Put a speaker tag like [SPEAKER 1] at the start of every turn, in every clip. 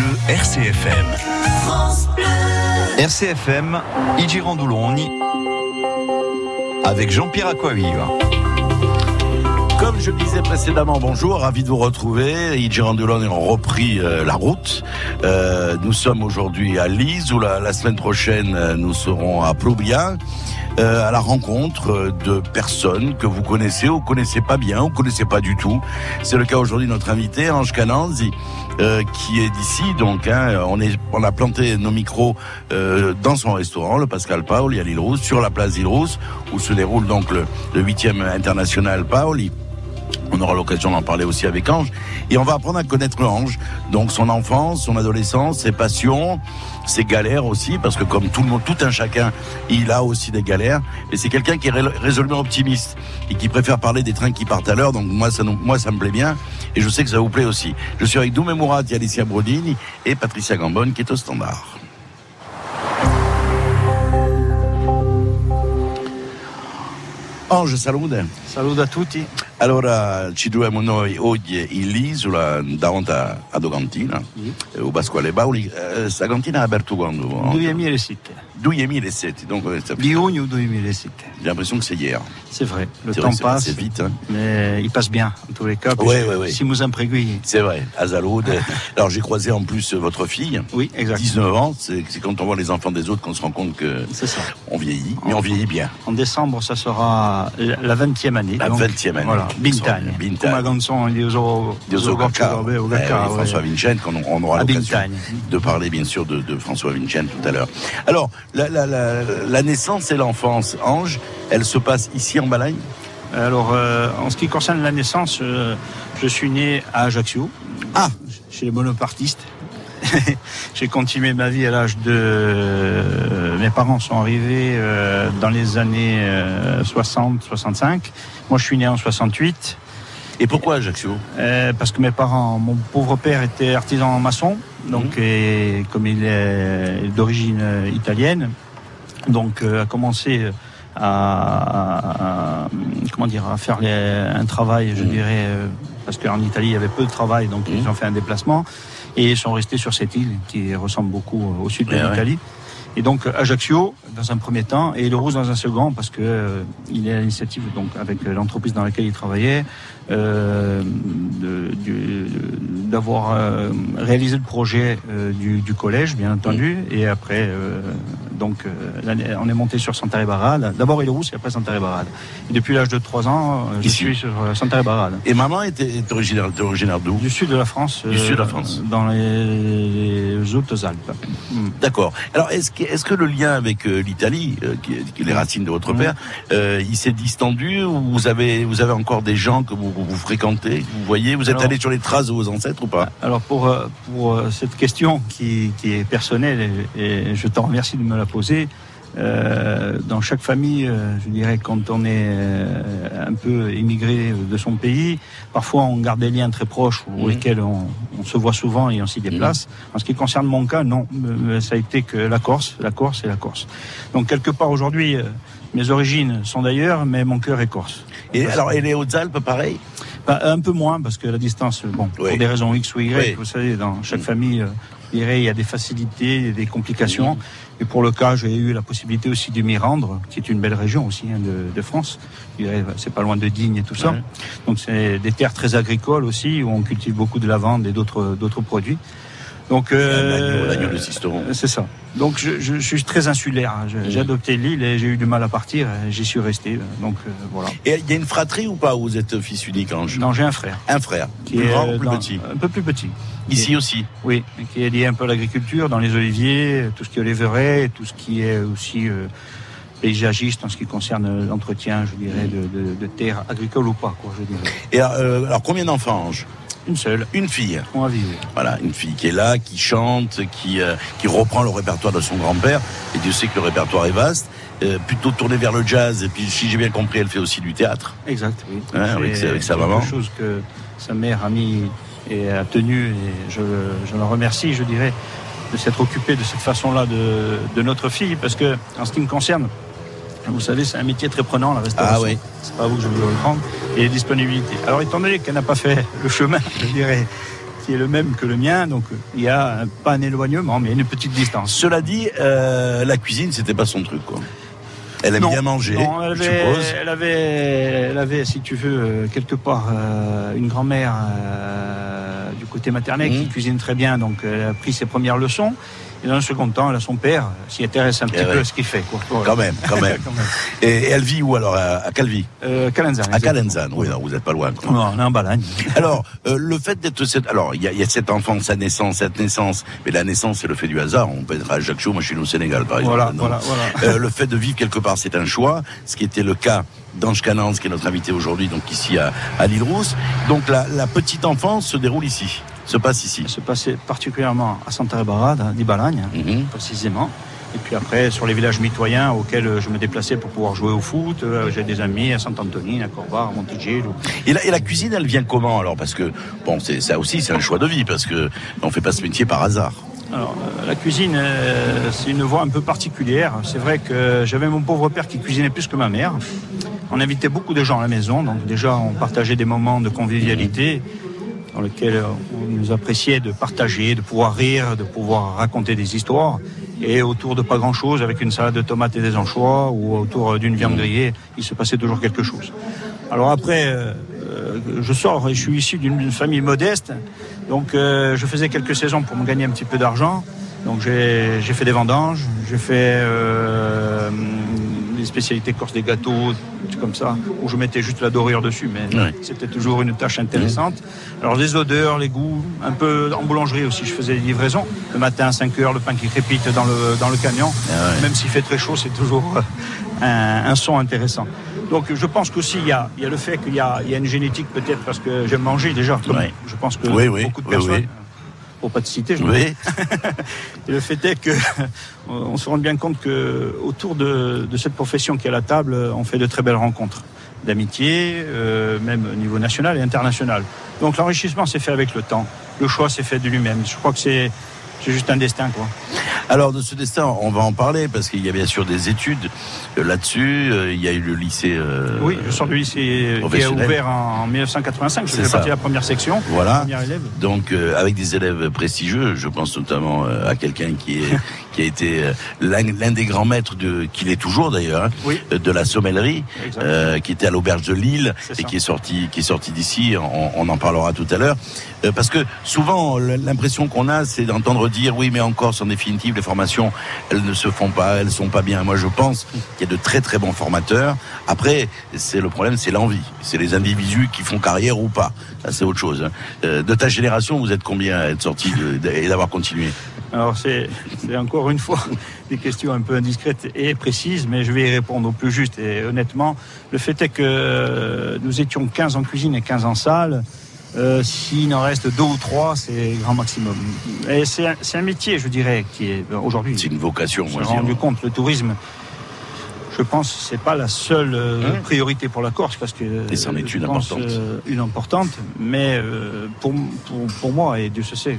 [SPEAKER 1] Bleu RCFM. RCFM, Igirandouloni, avec Jean-Pierre Aquaviva.
[SPEAKER 2] Je disais précédemment, bonjour, ravi de vous retrouver. Igirandoulon a repris euh, la route. Euh, nous sommes aujourd'hui à Lise, où la, semaine prochaine, euh, nous serons à Ploubia. Euh, à la rencontre de personnes que vous connaissez ou connaissez pas bien ou connaissez pas du tout. C'est le cas aujourd'hui de notre invité, Ange Cananzi, qui est d'ici. Donc, hein, on, a planté nos micros dans son restaurant, le Pascal Paoli à l'île Rousse, sur la place d'île Rousse, où se déroule donc le, le 8e international Paoli. On aura l'occasion d'en parler aussi avec Ange. Et on va apprendre à connaître Ange. Donc son enfance, son adolescence, ses passions, ses galères aussi, parce que comme tout le monde, tout un chacun, il a aussi des galères. Mais c'est quelqu'un qui est résolument optimiste et qui préfère parler des trains qui partent à l'heure. Donc moi ça, moi, ça me plaît bien. Et je sais que ça vous plaît aussi. Je suis avec Doumé Mourat, Alicia Brodini et Patricia Gambonne qui est au standard. Ange, salude.
[SPEAKER 3] Saluto a tutti.
[SPEAKER 2] Allora, ci troviamo noi oggi in l'isola davanti a Dogantina, mm. o Pasquale Bauli. Questa cantina è aperta quando?
[SPEAKER 3] 2007.
[SPEAKER 2] 2007, donc...
[SPEAKER 3] Giugno 2007.
[SPEAKER 2] J'ai l'impression que c'est hier.
[SPEAKER 3] C'est vrai, le temps
[SPEAKER 2] vrai,
[SPEAKER 3] passe.
[SPEAKER 2] C'est vite. Hein.
[SPEAKER 3] Mais il passe bien, en tous les cas.
[SPEAKER 2] Oui, oui, oui.
[SPEAKER 3] Si vous impréguez.
[SPEAKER 2] C'est vrai, à Zalou. Alors, j'ai croisé en plus votre fille.
[SPEAKER 3] Oui, exact.
[SPEAKER 2] 19 ans. C'est quand on voit les enfants des autres qu'on se rend compte que...
[SPEAKER 3] C'est ça.
[SPEAKER 2] On vieillit, mais on vieillit bien.
[SPEAKER 3] En décembre, ça sera la 20e année.
[SPEAKER 2] La 20e année.
[SPEAKER 3] Voilà, Bintagne.
[SPEAKER 2] Bintagne.
[SPEAKER 3] Come canzone di Oso...
[SPEAKER 2] Di Oso François Vincent, on, on aura l'occasion de parler, bien sûr, de, de François Vincent tout à l'heure. Alors, la, la, la la naissance et l'enfance, Ange, elle se passe ici en Balagne?
[SPEAKER 3] Alors, euh, en ce qui concerne la naissance, euh, je suis né à Ajaccio,
[SPEAKER 2] ah.
[SPEAKER 3] chez les monopartistes. J'ai continué ma vie à l'âge de... Euh, mes parents sont arrivés euh, dans les années 60, 65. Moi, je suis né en 68.
[SPEAKER 2] Et pourquoi Ajaccio?
[SPEAKER 3] Euh, Parce que mes parents, mon pauvre père était artisan maçon, donc mmh. et, comme il est d'origine italienne, donc euh, a commencé à, à, comment dire à faire les, un travail, je mmh. dirais, euh, parce qu'en Italie il y avait peu de travail, donc mmh. ils ont fait un déplacement et sont restés sur cette île qui ressemble beaucoup au sud de l'Italie. Et donc Ajaccio dans un premier temps et Le Rousse dans un second parce que euh, il est à l'initiative donc avec l'entreprise dans laquelle il travaillait euh, d'avoir euh, réalisé le projet euh, du, du, collège bien entendu. Et après euh, donc on est monté sur Santa Barade d'abord il Rousse et après Santa Barade et depuis l'âge de 3 ans je
[SPEAKER 2] Ici.
[SPEAKER 3] suis sur Santa Barade
[SPEAKER 2] et maman était est originaire, originaire d'où?
[SPEAKER 3] Du sud de la France
[SPEAKER 2] du sud de la France.
[SPEAKER 3] dans les, les Hautes-Alpes
[SPEAKER 2] mmh. d'accord. Alors est-ce que, le lien avec l'Italie qui, les racines de votre père mmh. il s'est distendu ou vous avez vous avez encore des gens que vous vous fréquentez, vous voyez, vous êtes alors, allé sur les traces de vos ancêtres ou pas?
[SPEAKER 3] Alors pour, pour cette question qui, qui est personnelle, et, et, je te remercie de me la poser, euh, dans chaque famille, euh, je dirais, quand on est euh, un peu immigré de son pays, parfois on garde des liens très proches mmh. lesquels on, on, se voit souvent et on s'y déplace. Mmh. En ce qui concerne mon cas, non, ça a été que la Corse, la Corse et la Corse. Donc quelque part aujourd'hui, mes origines sont d'ailleurs, mais mon cœur est corse.
[SPEAKER 2] Et alors, et les Hautes-Alpes, pareil?
[SPEAKER 3] Bah, Un peu moins, parce que la distance, bon, oui. pour des raisons X ou Y, oui. vous savez, dans chaque mmh. famille, euh, il y a des facilités, des complications. Et pour le cas, j'ai eu la possibilité aussi de m'y rendre, qui est une belle région aussi hein, de, de, France. C'est pas loin de Digne et tout ça. Ouais. Donc c'est des terres très agricoles aussi, où on cultive beaucoup de lavande et d'autres d'autres produits. Donc
[SPEAKER 2] euh, l'agneau de Sisteron.
[SPEAKER 3] C'est ça. Donc je, je, je, suis très insulaire. J'ai mmh. adopté l'île et j'ai eu du mal à partir. J'y suis resté. Donc euh, voilà.
[SPEAKER 2] Et il y a une fratrie ou pas Vous êtes fils unique, Ange?
[SPEAKER 3] Non, j'ai un frère.
[SPEAKER 2] Un frère.
[SPEAKER 3] Qui
[SPEAKER 2] plus
[SPEAKER 3] est
[SPEAKER 2] grand ou plus
[SPEAKER 3] dans,
[SPEAKER 2] petit?
[SPEAKER 3] Un peu plus petit.
[SPEAKER 2] Ici aussi.
[SPEAKER 3] Oui, qui est lié un peu à l'agriculture, dans les oliviers, tout ce qui est oliveraie, tout ce qui est aussi euh, paysagiste en ce qui concerne l'entretien, je dirais, de, de, de terres agricoles ou pas, quoi, je dirais.
[SPEAKER 2] Et alors, alors combien d'enfants, Ange?
[SPEAKER 3] Une seule.
[SPEAKER 2] Une fille.
[SPEAKER 3] On va vivre.
[SPEAKER 2] Voilà, une fille qui est là, qui chante, qui, euh, qui reprend le répertoire de son grand-père. Et Dieu sait que le répertoire est vaste. Euh, plutôt tourné vers le jazz. Et puis, si j'ai bien compris, elle fait aussi du théâtre.
[SPEAKER 3] Exact, oui.
[SPEAKER 2] Hein, avec, avec sa maman.
[SPEAKER 3] quelque chose que sa mère a mis et a tenu. Et je, je la remercie, je dirais, de s'être occupée de cette façon-là de, de notre fille. Parce que, en ce qui me concerne, vous savez, c'est un métier très prenant, la restauration.
[SPEAKER 2] Ah oui.
[SPEAKER 3] C'est pas vous que je veux le prendre. Et les disponibilités. Alors, étant donné qu'elle n'a pas fait le chemin, je dirais, qui est le même que le mien, donc il y a pas un éloignement, mais une petite distance.
[SPEAKER 2] Cela dit, euh, la cuisine, c'était pas son truc, quoi. Elle aime
[SPEAKER 3] Non.
[SPEAKER 2] bien manger,
[SPEAKER 3] Non, elle avait,
[SPEAKER 2] suppose.
[SPEAKER 3] elle avait, elle avait, si tu veux, euh, quelque part euh, une grand-mère euh, du côté maternel qui
[SPEAKER 2] Mhm.
[SPEAKER 3] cuisine très bien, donc elle a pris ses premières leçons. Et dans un second temps, elle a son père, s'y intéresse un petit
[SPEAKER 2] Eh
[SPEAKER 3] peu
[SPEAKER 2] ouais.
[SPEAKER 3] à ce qu'il fait. Quoi. Voilà.
[SPEAKER 2] Quand même, quand même.
[SPEAKER 3] Quand même.
[SPEAKER 2] Et, et elle vit où alors À, à Calvi
[SPEAKER 3] Euh, Calenzane,
[SPEAKER 2] À. Calenzane, oui, non, vous n'êtes pas loin. quoi.
[SPEAKER 3] Non, on est en Balagne.
[SPEAKER 2] Alors, euh, le fait d'être cette... Alors, il y y a cet enfant, sa naissance, cette naissance, mais la naissance, c'est le fait du hasard. On peut être à Ajaccio, moi je suis au Sénégal, par exemple.
[SPEAKER 3] Voilà, voilà, voilà.
[SPEAKER 2] Euh, le fait de vivre quelque part, c'est un choix, ce qui était le cas d'Ange Canance, qui est notre invité aujourd'hui, donc ici à, à l'île Rousse. Donc la, la petite enfance se déroule ici, se passe ici.
[SPEAKER 3] Se passait particulièrement à Santa Barada, di Balagne,
[SPEAKER 2] Mhm.
[SPEAKER 3] précisément. Et puis après, sur les villages mitoyens auxquels je me déplaçais pour pouvoir jouer au foot, euh, j'ai des amis à Saint-Antonin, à Corbar, à Montigello.
[SPEAKER 2] Et la, et la cuisine, elle vient comment alors? Parce que bon, c'est ça aussi, c'est un choix de vie parce que on fait pas ce métier par hasard.
[SPEAKER 3] Alors, euh, la cuisine, euh, c'est une voie un peu particulière. C'est vrai que j'avais mon pauvre père qui cuisinait plus que ma mère. On invitait beaucoup de gens à la maison, donc déjà on partageait des moments de convivialité dans lesquels euh, on nous appréciait de partager, de pouvoir rire, de pouvoir raconter des histoires. Et autour de pas grand-chose, avec une salade de tomates et des anchois, ou autour d'une viande grillée, il se passait toujours quelque chose. Alors après, euh, euh, je sors et je suis issu d'une famille modeste, donc euh, je faisais quelques saisons pour me gagner un petit peu d'argent. Donc j'ai fait des vendanges, j'ai fait euh, des spécialités corse des gâteaux, comme ça, où je mettais juste la dorure dessus, mais
[SPEAKER 2] Ouais.
[SPEAKER 3] c'était toujours une tâche intéressante. Alors les odeurs, les goûts, un peu en boulangerie aussi, je faisais des livraisons. Le matin à 5 heures, le pain qui crépite dans le, dans le camion.
[SPEAKER 2] Ah ouais.
[SPEAKER 3] Même s'il fait très chaud, c'est toujours euh, un, un son intéressant. Donc je pense qu'aussi il y a, y a le fait qu'il y y a une génétique peut-être parce que j'aime manger déjà. Comme. Je pense que
[SPEAKER 2] Oui, oui,
[SPEAKER 3] beaucoup de
[SPEAKER 2] oui,
[SPEAKER 3] personnes. Pour pas te citer, je
[SPEAKER 2] Oui.
[SPEAKER 3] le fait est que on se rend bien compte que autour de, de cette profession qui est à la table, on fait de très belles rencontres d'amitié, euh, même au niveau national et international. Donc l'enrichissement s'est fait avec le temps. Le choix s'est fait de lui-même. Je crois que c'est c'est juste un destin, quoi.
[SPEAKER 2] Alors de ce destin, on va en parler parce qu'il y a bien sûr des études euh, là-dessus. Euh, il y a eu le lycée. euh,
[SPEAKER 3] Oui, je sors du lycée qui a ouvert en 1985. Je fais partie de la première section,
[SPEAKER 2] Voilà.
[SPEAKER 3] première élève.
[SPEAKER 2] Donc euh, avec des élèves prestigieux, je pense notamment à quelqu'un qui est qui a été euh, l'un des grands maîtres de qu'il est toujours d'ailleurs hein,
[SPEAKER 3] Oui.
[SPEAKER 2] de la sommellerie, euh, qui était à l'auberge de Lille et
[SPEAKER 3] ça.
[SPEAKER 2] qui est sorti qui est sorti d'ici. On, on en parlera tout à l'heure Euh, parce que souvent l'impression qu'on a, c'est d'entendre dire oui, mais en Corse, en définitive, les formations, elles ne se font pas, elles sont pas bien. Moi, je pense qu'il y a de très très bons formateurs. Après, c'est le problème, c'est l'envie. C'est les individus qui font carrière ou pas. C'est autre chose. hein. Euh, de ta génération, vous êtes combien à être sorti et d'avoir continué?
[SPEAKER 3] Alors c'est encore une fois des questions un peu indiscrètes et précises, mais je vais y répondre au plus juste. Et honnêtement, le fait est que euh, nous étions 15 en cuisine et 15 en salle. Euh, S'il en reste deux ou trois, c'est grand maximum. Et c'est un, métier, je dirais, qui est aujourd'hui.
[SPEAKER 2] C'est une vocation,
[SPEAKER 3] On s'est rendu compte, le tourisme, je pense, c'est pas la seule euh,
[SPEAKER 2] Hein
[SPEAKER 3] priorité pour la Corse parce que
[SPEAKER 2] Et c'en est
[SPEAKER 3] je
[SPEAKER 2] une
[SPEAKER 3] pense,
[SPEAKER 2] importante.
[SPEAKER 3] euh, une importante, mais euh, pour, pour, pour moi et Dieu se sait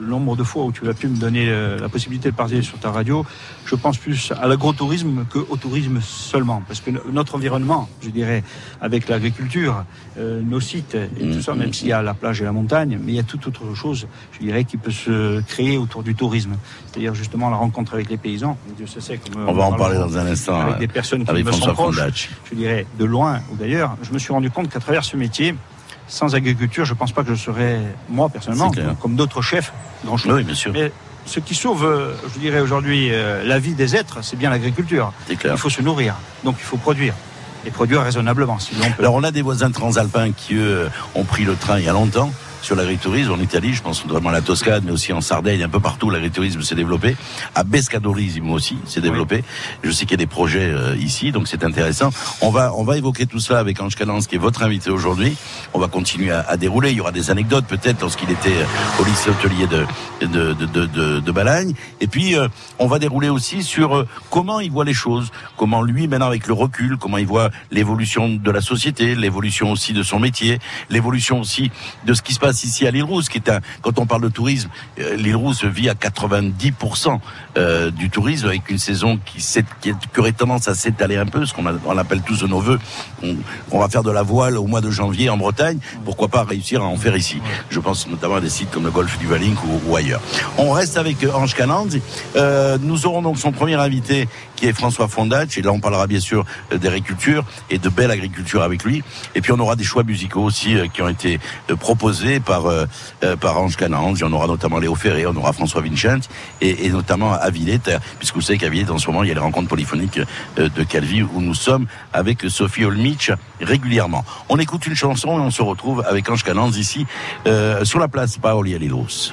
[SPEAKER 3] le nombre de fois où tu as pu me donner euh, la possibilité de parler sur ta radio, je pense plus à l'agro-tourisme qu'au tourisme seulement parce que no- notre environnement, je dirais, avec l'agriculture, euh, nos sites et
[SPEAKER 2] Mmh,
[SPEAKER 3] tout ça, même s'il y a la plage et la montagne, mais il y a toute autre chose, je dirais, qui peut se créer autour du tourisme, c'est-à-dire justement la rencontre avec les paysans. Dieu se sait comme
[SPEAKER 2] On va en parler dans un instant
[SPEAKER 3] avec
[SPEAKER 2] euh,
[SPEAKER 3] des personnes qui
[SPEAKER 2] avec
[SPEAKER 3] me sont proches,
[SPEAKER 2] Fondacci.
[SPEAKER 3] je dirais de loin ou d'ailleurs, je me suis rendu compte qu'à travers ce métier, sans agriculture, je pense pas que je serais, moi personnellement, comme d'autres chefs, grand chose.
[SPEAKER 2] Oui, bien sûr,
[SPEAKER 3] Mais ce qui sauve, euh, je dirais aujourd'hui, euh, la vie des êtres, c'est bien l'agriculture. Il faut se nourrir, donc il faut produire. Et produire raisonnablement, si l'on peut.
[SPEAKER 2] Alors on a des voisins transalpins qui eux ont pris le train il y a longtemps sur l'agritourisme en Italie, je pense notamment à la Toscane, mais aussi en Sardaigne, un peu partout l'agritourisme s'est développé. À Pescadorisimo aussi s'est développé. Je sais qu'il y a des projets euh, ici, donc c'est intéressant. On va on va évoquer tout cela avec Ange Calance qui est votre invité aujourd'hui. On va continuer à, à dérouler. Il y aura des anecdotes peut-être lorsqu'il était euh, au lycée hôtelier de de de de, de, de Balagne. Et puis euh, on va dérouler aussi sur euh, comment il voit les choses, comment lui maintenant avec le recul, comment il voit l'évolution de la société, l'évolution aussi de son métier, l'évolution aussi de ce qui se passe ici à l'île Rousse, qui est un, quand on parle de tourisme, euh, l'île Rousse vit à 90% euh, du tourisme avec une saison qui, qui, aurait tendance à s'étaler un peu, ce qu'on on appelle tous de nos voeux. On, va faire de la voile au mois de janvier en Bretagne. Pourquoi pas réussir à en faire ici? Je pense notamment à des sites comme le golfe du Valink ou, ailleurs. On reste avec euh, Ange Canand. Nous aurons donc son premier invité qui est François Fondach. Et là, on parlera bien sûr d'agriculture et de belle agriculture avec lui. Et puis, on aura des choix musicaux aussi qui ont été proposés par, par Ange y en aura notamment Léo Ferré, on aura François Vincent et, notamment à Villette, puisque vous savez qu'à Villette, en ce moment, il y a les rencontres polyphoniques de Calvi où nous sommes avec Sophie Olmich régulièrement. On écoute une chanson et on se retrouve avec Ange Canans ici euh, sur la place Paoli Alilos.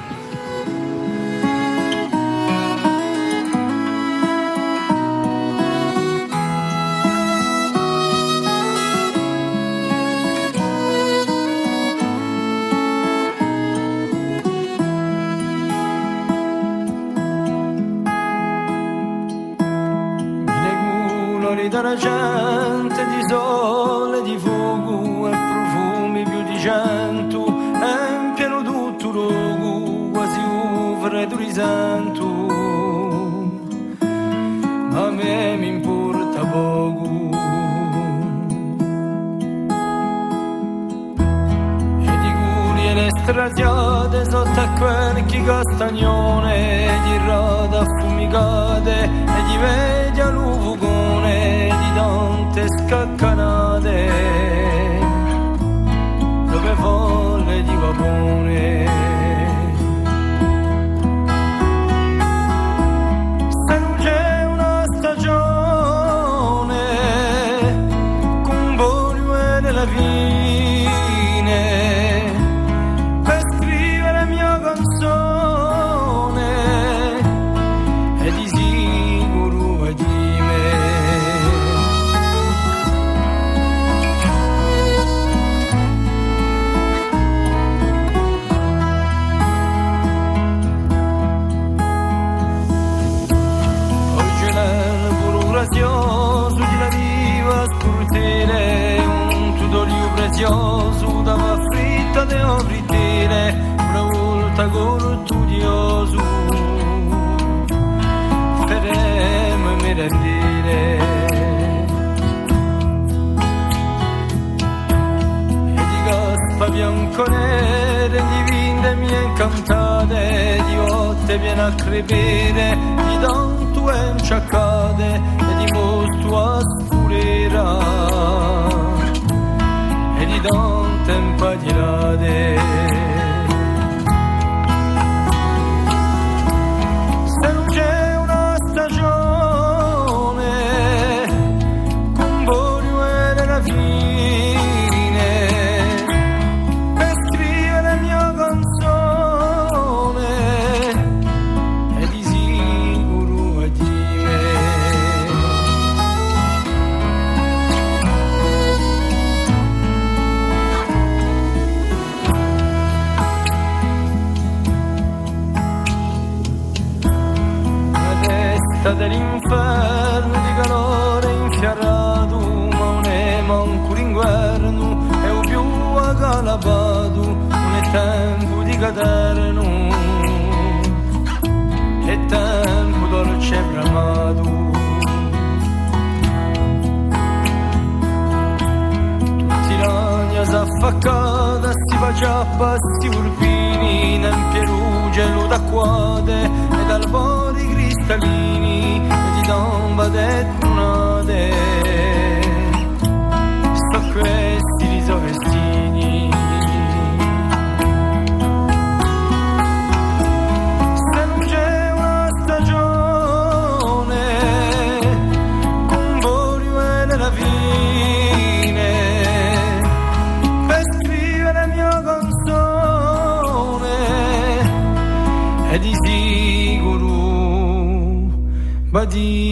[SPEAKER 4] Stradiate sotto a quel chi castagnone di rada fumicate e di veglia l'uvugone di tante scaccanate. Dove volle di vapone gaspa bianconere di vinde mie incantate di volte viene a crepere di tanto e inciaccate e di mosto a scurera don tempo di rade caderno e tempo dolce bramato Tirania s'affaccata si baciappa si urbini nel Perugia e
[SPEAKER 5] lo d'acquade ed albori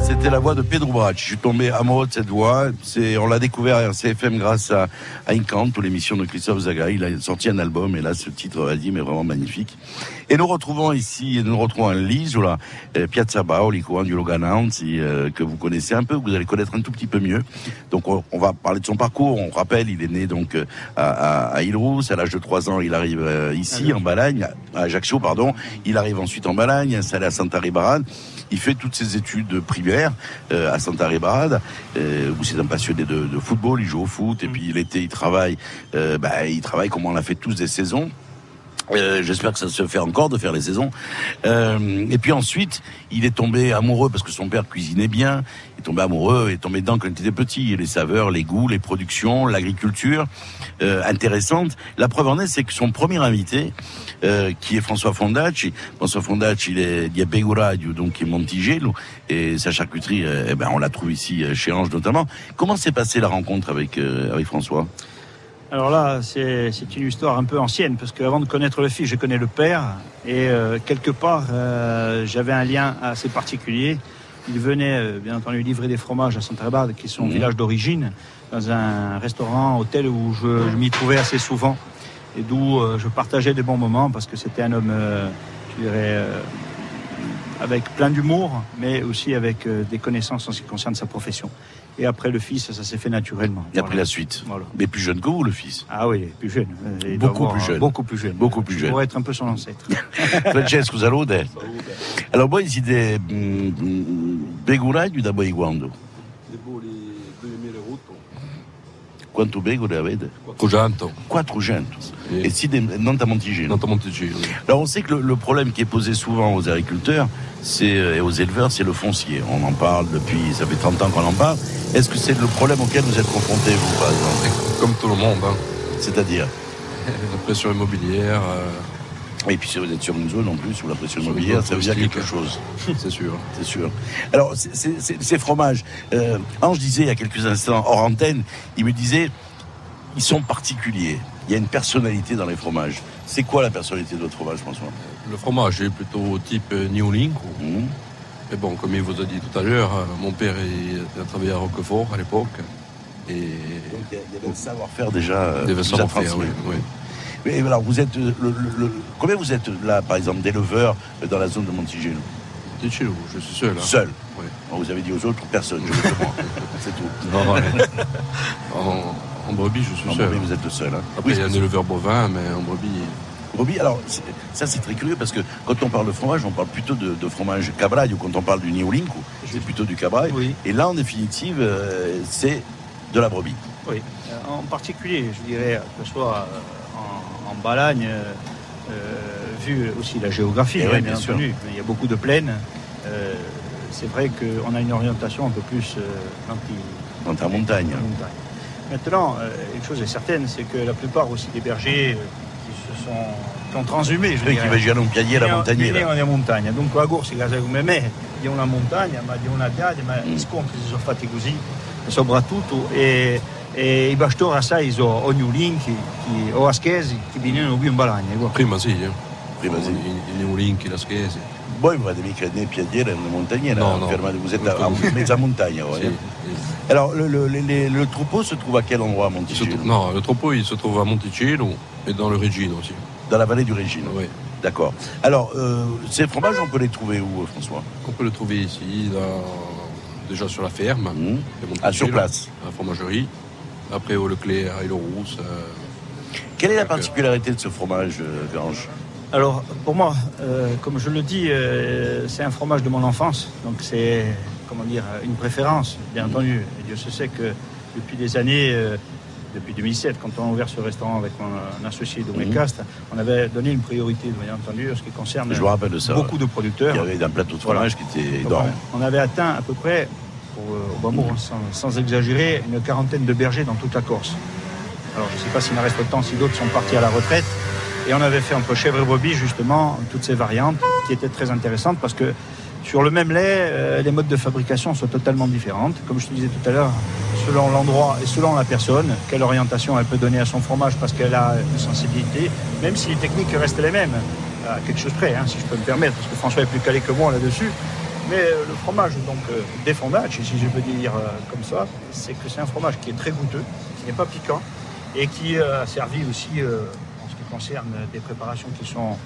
[SPEAKER 2] C'était la voix de Pedro Brach. Je suis tombé amoureux de cette voix. On l'a découvert à RCFM grâce à, à Incanto, l'émission de Christophe Zaga. Il a sorti un album et là, ce titre, Vadim, est vraiment magnifique. Et nous retrouvons ici, nous retrouvons Lise, là, euh, Piazza Baoli, coin du Logananzi, euh, que vous connaissez un peu, que vous allez connaître un tout petit peu mieux. Donc, on, on va parler de son parcours. On rappelle, il est né donc euh, à, à, à Île-Rousse. À l'âge de 3 ans, il arrive euh, ici, en Balagne, à Ajaccio, pardon. Il arrive ensuite en Balagne, installé à Santa Ribarad. Il fait toutes ses études primaires euh, à Santa Ribarad, euh, où c'est un passionné de, de, football. Il joue au foot et puis l'été il travaille. Euh, bah, il travaille comme on l'a fait tous des saisons. Euh, J'espère que ça se fait encore de faire les saisons. Euh, et puis ensuite, il est tombé amoureux parce que son père cuisinait bien. Il est tombé amoureux, il est tombé dedans quand il était petit. Les saveurs, les goûts, les productions, l'agriculture euh, intéressante. La preuve en est, c'est que son premier invité, euh, qui est François Fondacci, François Fondacci, il est di Beguradio, donc qui est Montigello, et sa charcuterie, euh, eh ben, on la trouve ici euh, chez Ange notamment. Comment s'est passée la rencontre avec avec François?
[SPEAKER 3] Alors là, c'est une histoire un peu ancienne, parce qu'avant de connaître le fils, je connais le père, et euh, quelque part, euh, j'avais un lien assez particulier. Il venait, euh, bien entendu, livrer des fromages à Santa qui est son
[SPEAKER 2] Mhm.
[SPEAKER 3] village d'origine, dans un restaurant, hôtel où je, je m'y trouvais assez souvent, et d'où je partageais des bons moments, parce que c'était un homme, je dirais, avec plein d'humour, mais aussi avec des connaissances en ce qui concerne sa profession. Et après le fils, ça s'est fait naturellement.
[SPEAKER 2] Il a pris
[SPEAKER 3] Voilà.
[SPEAKER 2] la suite.
[SPEAKER 3] Voilà.
[SPEAKER 2] Mais plus jeune que vous, le fils?
[SPEAKER 3] Ah oui, plus jeune. Euh, il doit
[SPEAKER 2] Beaucoup
[SPEAKER 3] avoir,
[SPEAKER 2] plus jeune.
[SPEAKER 3] Beaucoup plus jeune.
[SPEAKER 2] Beaucoup plus
[SPEAKER 3] Je
[SPEAKER 2] jeune.
[SPEAKER 3] pourrais être un peu son ancêtre.
[SPEAKER 2] Francesco Salute. Alors voi siete beguraio da Boiguando. Quanto begure avete?
[SPEAKER 6] 400
[SPEAKER 2] 400. Et si de, non da Montigino.
[SPEAKER 6] non Montegino.
[SPEAKER 2] Alors on sait que le, le problème qui est posé souvent aux agriculteurs c'est, euh, et aux éleveurs, c'est le foncier. On en parle depuis, ça fait 30 ans qu'on en parle. Est-ce que c'est le problème auquel vous êtes confronté, vous, par exemple
[SPEAKER 6] Comme tout le monde, hein.
[SPEAKER 2] C'est-à-dire
[SPEAKER 6] la pression immobilière, euh,
[SPEAKER 2] Et puis si vous êtes sur une zone en plus où la pression immobilière, ça veut dire quelque chose.
[SPEAKER 6] c'est sûr.
[SPEAKER 2] c'est sûr. Alors, ces fromages, euh, Ange disait il y a quelques instants, hors antenne, il me disait, ils sont particuliers. Il y a une personnalité dans les fromages. C'est quoi la personnalité de votre fromage, François
[SPEAKER 6] Le fromage est plutôt type euh, New Link. Mais bon, comme il vous a dit tout à l'heure, euh, mon père il a travaillé à Roquefort à l'époque. Et
[SPEAKER 2] Donc, il y y avait un savoir-faire déjà. euh,
[SPEAKER 6] il devait
[SPEAKER 2] qui vous a
[SPEAKER 6] savoir faire,
[SPEAKER 2] transmis.
[SPEAKER 6] oui. oui.
[SPEAKER 2] Mais alors, vous êtes, euh, le, le- le- combien vous êtes là, par exemple, d'éleveurs euh, dans la zone de Montigino
[SPEAKER 6] Ticino, je suis seul. hein.
[SPEAKER 2] Seul.
[SPEAKER 6] Oui.
[SPEAKER 2] Vous avez dit aux autres, personne, je. C'est tout.
[SPEAKER 6] Non, ouais. en, en brebis, je suis
[SPEAKER 2] En
[SPEAKER 6] seul.
[SPEAKER 2] brebis, vous êtes le seul. Hein.
[SPEAKER 6] Après, il y a un éleveur bovin, mais en brebis,
[SPEAKER 2] Brebis, alors, ça c'est très curieux parce que quand on parle de fromage, on parle plutôt de, de fromage cabraille ou quand on parle du Niolinco, c'est plutôt du cabraille.
[SPEAKER 3] Oui.
[SPEAKER 2] Et là, en définitive, euh, c'est de la brebis.
[SPEAKER 3] Oui. Euh, En particulier, je dirais, que ce soit euh, en, en Balagne, euh, euh, vu aussi la géographie,
[SPEAKER 2] Eh
[SPEAKER 3] hein,
[SPEAKER 2] oui,
[SPEAKER 3] bien,
[SPEAKER 2] bien sûr.
[SPEAKER 3] entendu. Il y a beaucoup de plaines. Euh, c'est vrai qu'on a une orientation un peu plus euh, anti,
[SPEAKER 2] Dans ta montagne.
[SPEAKER 3] montagne. Maintenant, euh, une chose est certaine, c'est que la plupart aussi des bergers euh, qui se sont qui ont transhumé, je
[SPEAKER 2] qui
[SPEAKER 3] dirais.
[SPEAKER 2] vedono un piadiere
[SPEAKER 3] Vivono-
[SPEAKER 2] montagniera.
[SPEAKER 3] Vivono in montagna, dunque a Gorsi, casa come me, di una montagna, ma di una piaglia, ma gli scontri si sono fatti così, soprattutto, e, e i pastori assai sono ognulin, chi, chi, o aschesi, che venivano qui in Balagna.
[SPEAKER 6] prima sì. Eh.
[SPEAKER 2] Prima sì.
[SPEAKER 6] I, i New Link, la Schesi.
[SPEAKER 2] Voi mica né né fermate- vous êtes a mezza montagna. voi,
[SPEAKER 6] Sì,
[SPEAKER 2] eh.
[SPEAKER 6] sì.
[SPEAKER 2] Alors, le, le- le- le- le troupeau se trouve à quel endroit à
[SPEAKER 6] non, le troupeau, il se trouve à Monticino et dans le Regino aussi.
[SPEAKER 2] Dans la vallée du Régine.
[SPEAKER 6] Oui.
[SPEAKER 2] D'accord. Alors, euh, ces fromages, on peut les trouver où, euh, François?
[SPEAKER 6] On peut le trouver ici, déjà sur la ferme,
[SPEAKER 2] Mhm.
[SPEAKER 6] de
[SPEAKER 2] Ah, sur place.
[SPEAKER 6] à la fromagerie. Après, au Leclerc, à Île-Rousse. euh,
[SPEAKER 2] Quelle est la particularité de ce fromage, euh, Gange
[SPEAKER 3] Alors, pour moi, euh, comme je le dis, euh, c'est un fromage de mon enfance, donc c'est, comment dire, une préférence, bien entendu. Et Dieu se sait que depuis des années, euh, depuis 2007, quand on a ouvert ce restaurant avec mon associé Domecast, on avait donné une priorité, bien entendu, en ce qui concerne
[SPEAKER 2] Je me rappelle de ça.
[SPEAKER 3] beaucoup de
[SPEAKER 2] Il
[SPEAKER 3] producteurs.
[SPEAKER 2] y avait un plateau de fromage qui était énorme.
[SPEAKER 3] on avait atteint à peu près, pour, au bas mot, sans, sans exagérer, une quarantaine de bergers dans toute la Corse. Alors je ne sais pas s'il en reste autant si d'autres sont partis à la retraite. Et on avait fait entre chèvre et brebis justement toutes ces variantes qui étaient très intéressantes parce que sur le même lait, euh, les modes de fabrication sont totalement différentes. Comme je te disais tout à l'heure, selon l'endroit et selon la personne, quelle orientation elle peut donner à son fromage parce qu'elle a une sensibilité, même si les techniques restent les mêmes. à quelque chose près, hein, si je peux me permettre, parce que François est plus calé que moi là-dessus. Mais euh, le fromage donc euh, des fondacci, si je peux dire comme ça, c'est que c'est un fromage qui est très goûteux, qui n'est pas piquant et qui a servi aussi concerne des préparations qui sont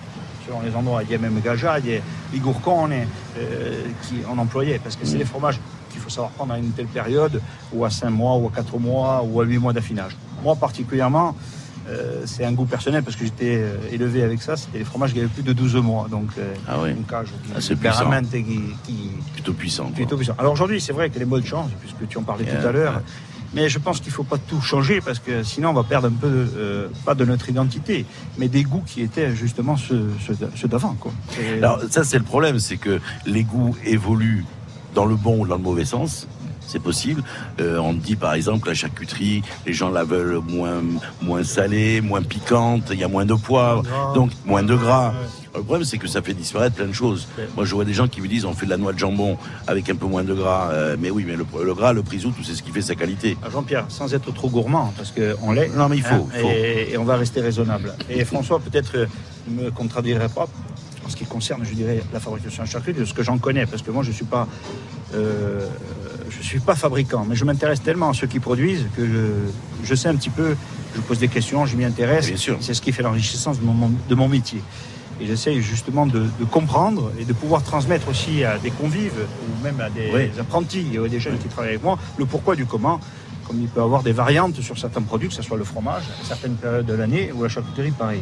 [SPEAKER 3] selon les endroits. Il y a même Gaja, il y a les gourcons euh, qui on employait parce que c'est des fromages qu'il faut savoir prendre à une telle période ou à 5 mois ou à 4 mois ou à 8 mois d'affinage. Moi particulièrement, euh, c'est un goût personnel parce que j'étais euh, élevé avec ça, c'était les fromages qui avaient plus de 12 mois. Donc euh,
[SPEAKER 2] Ah oui.
[SPEAKER 3] une cage qui,
[SPEAKER 2] Ah,
[SPEAKER 3] qui qui,
[SPEAKER 2] Plutôt puissant. quoi.
[SPEAKER 3] plutôt puissant. Alors aujourd'hui, c'est vrai que les modes changent, puisque tu en parlais
[SPEAKER 2] Yeah,
[SPEAKER 3] tout à l'heure. Mais je pense qu'il ne faut pas tout changer parce que sinon on va perdre un peu, euh, pas de notre identité, mais des goûts qui étaient justement ceux, ceux d'avant.
[SPEAKER 2] Alors ça c'est le problème, c'est que les goûts évoluent dans le bon ou dans le mauvais sens. C'est possible. Euh, on dit par exemple la charcuterie, les gens la veulent moins moins salée, moins piquante, il y a moins de poivre, donc moins de gras. Le problème c'est que ça fait disparaître plein de choses. Moi je vois des gens qui me disent on fait de la noix de jambon avec un peu moins de gras. Euh, mais oui, mais le, le gras, le prisou, tout c'est ce qui fait sa qualité.
[SPEAKER 3] Ah, Jean-Pierre, sans être trop gourmand, parce qu'on l'est.
[SPEAKER 2] Non, mais il faut, il faut.
[SPEAKER 3] Et, et on va rester raisonnable. Et François, peut-être, euh, me contradirait pas en ce qui concerne, je dirais, la fabrication de charcuterie, de ce que j'en connais, parce que moi, je suis pas, euh, je suis pas fabricant, mais je m'intéresse tellement à ceux qui produisent que je, je sais un petit peu, je pose des questions, je m'y intéresse.
[SPEAKER 2] Bien sûr.
[SPEAKER 3] C'est ce qui fait l'enrichissement de mon, de mon métier. Et j'essaye justement de, de comprendre et de pouvoir transmettre aussi à des convives ou même à des
[SPEAKER 2] Oui.
[SPEAKER 3] apprentis ou des jeunes qui travaillent avec moi le pourquoi du comment. Comme il peut y avoir des variantes sur certains produits, que ce soit le fromage, à certaines périodes de l'année, ou la charcuterie, pareil.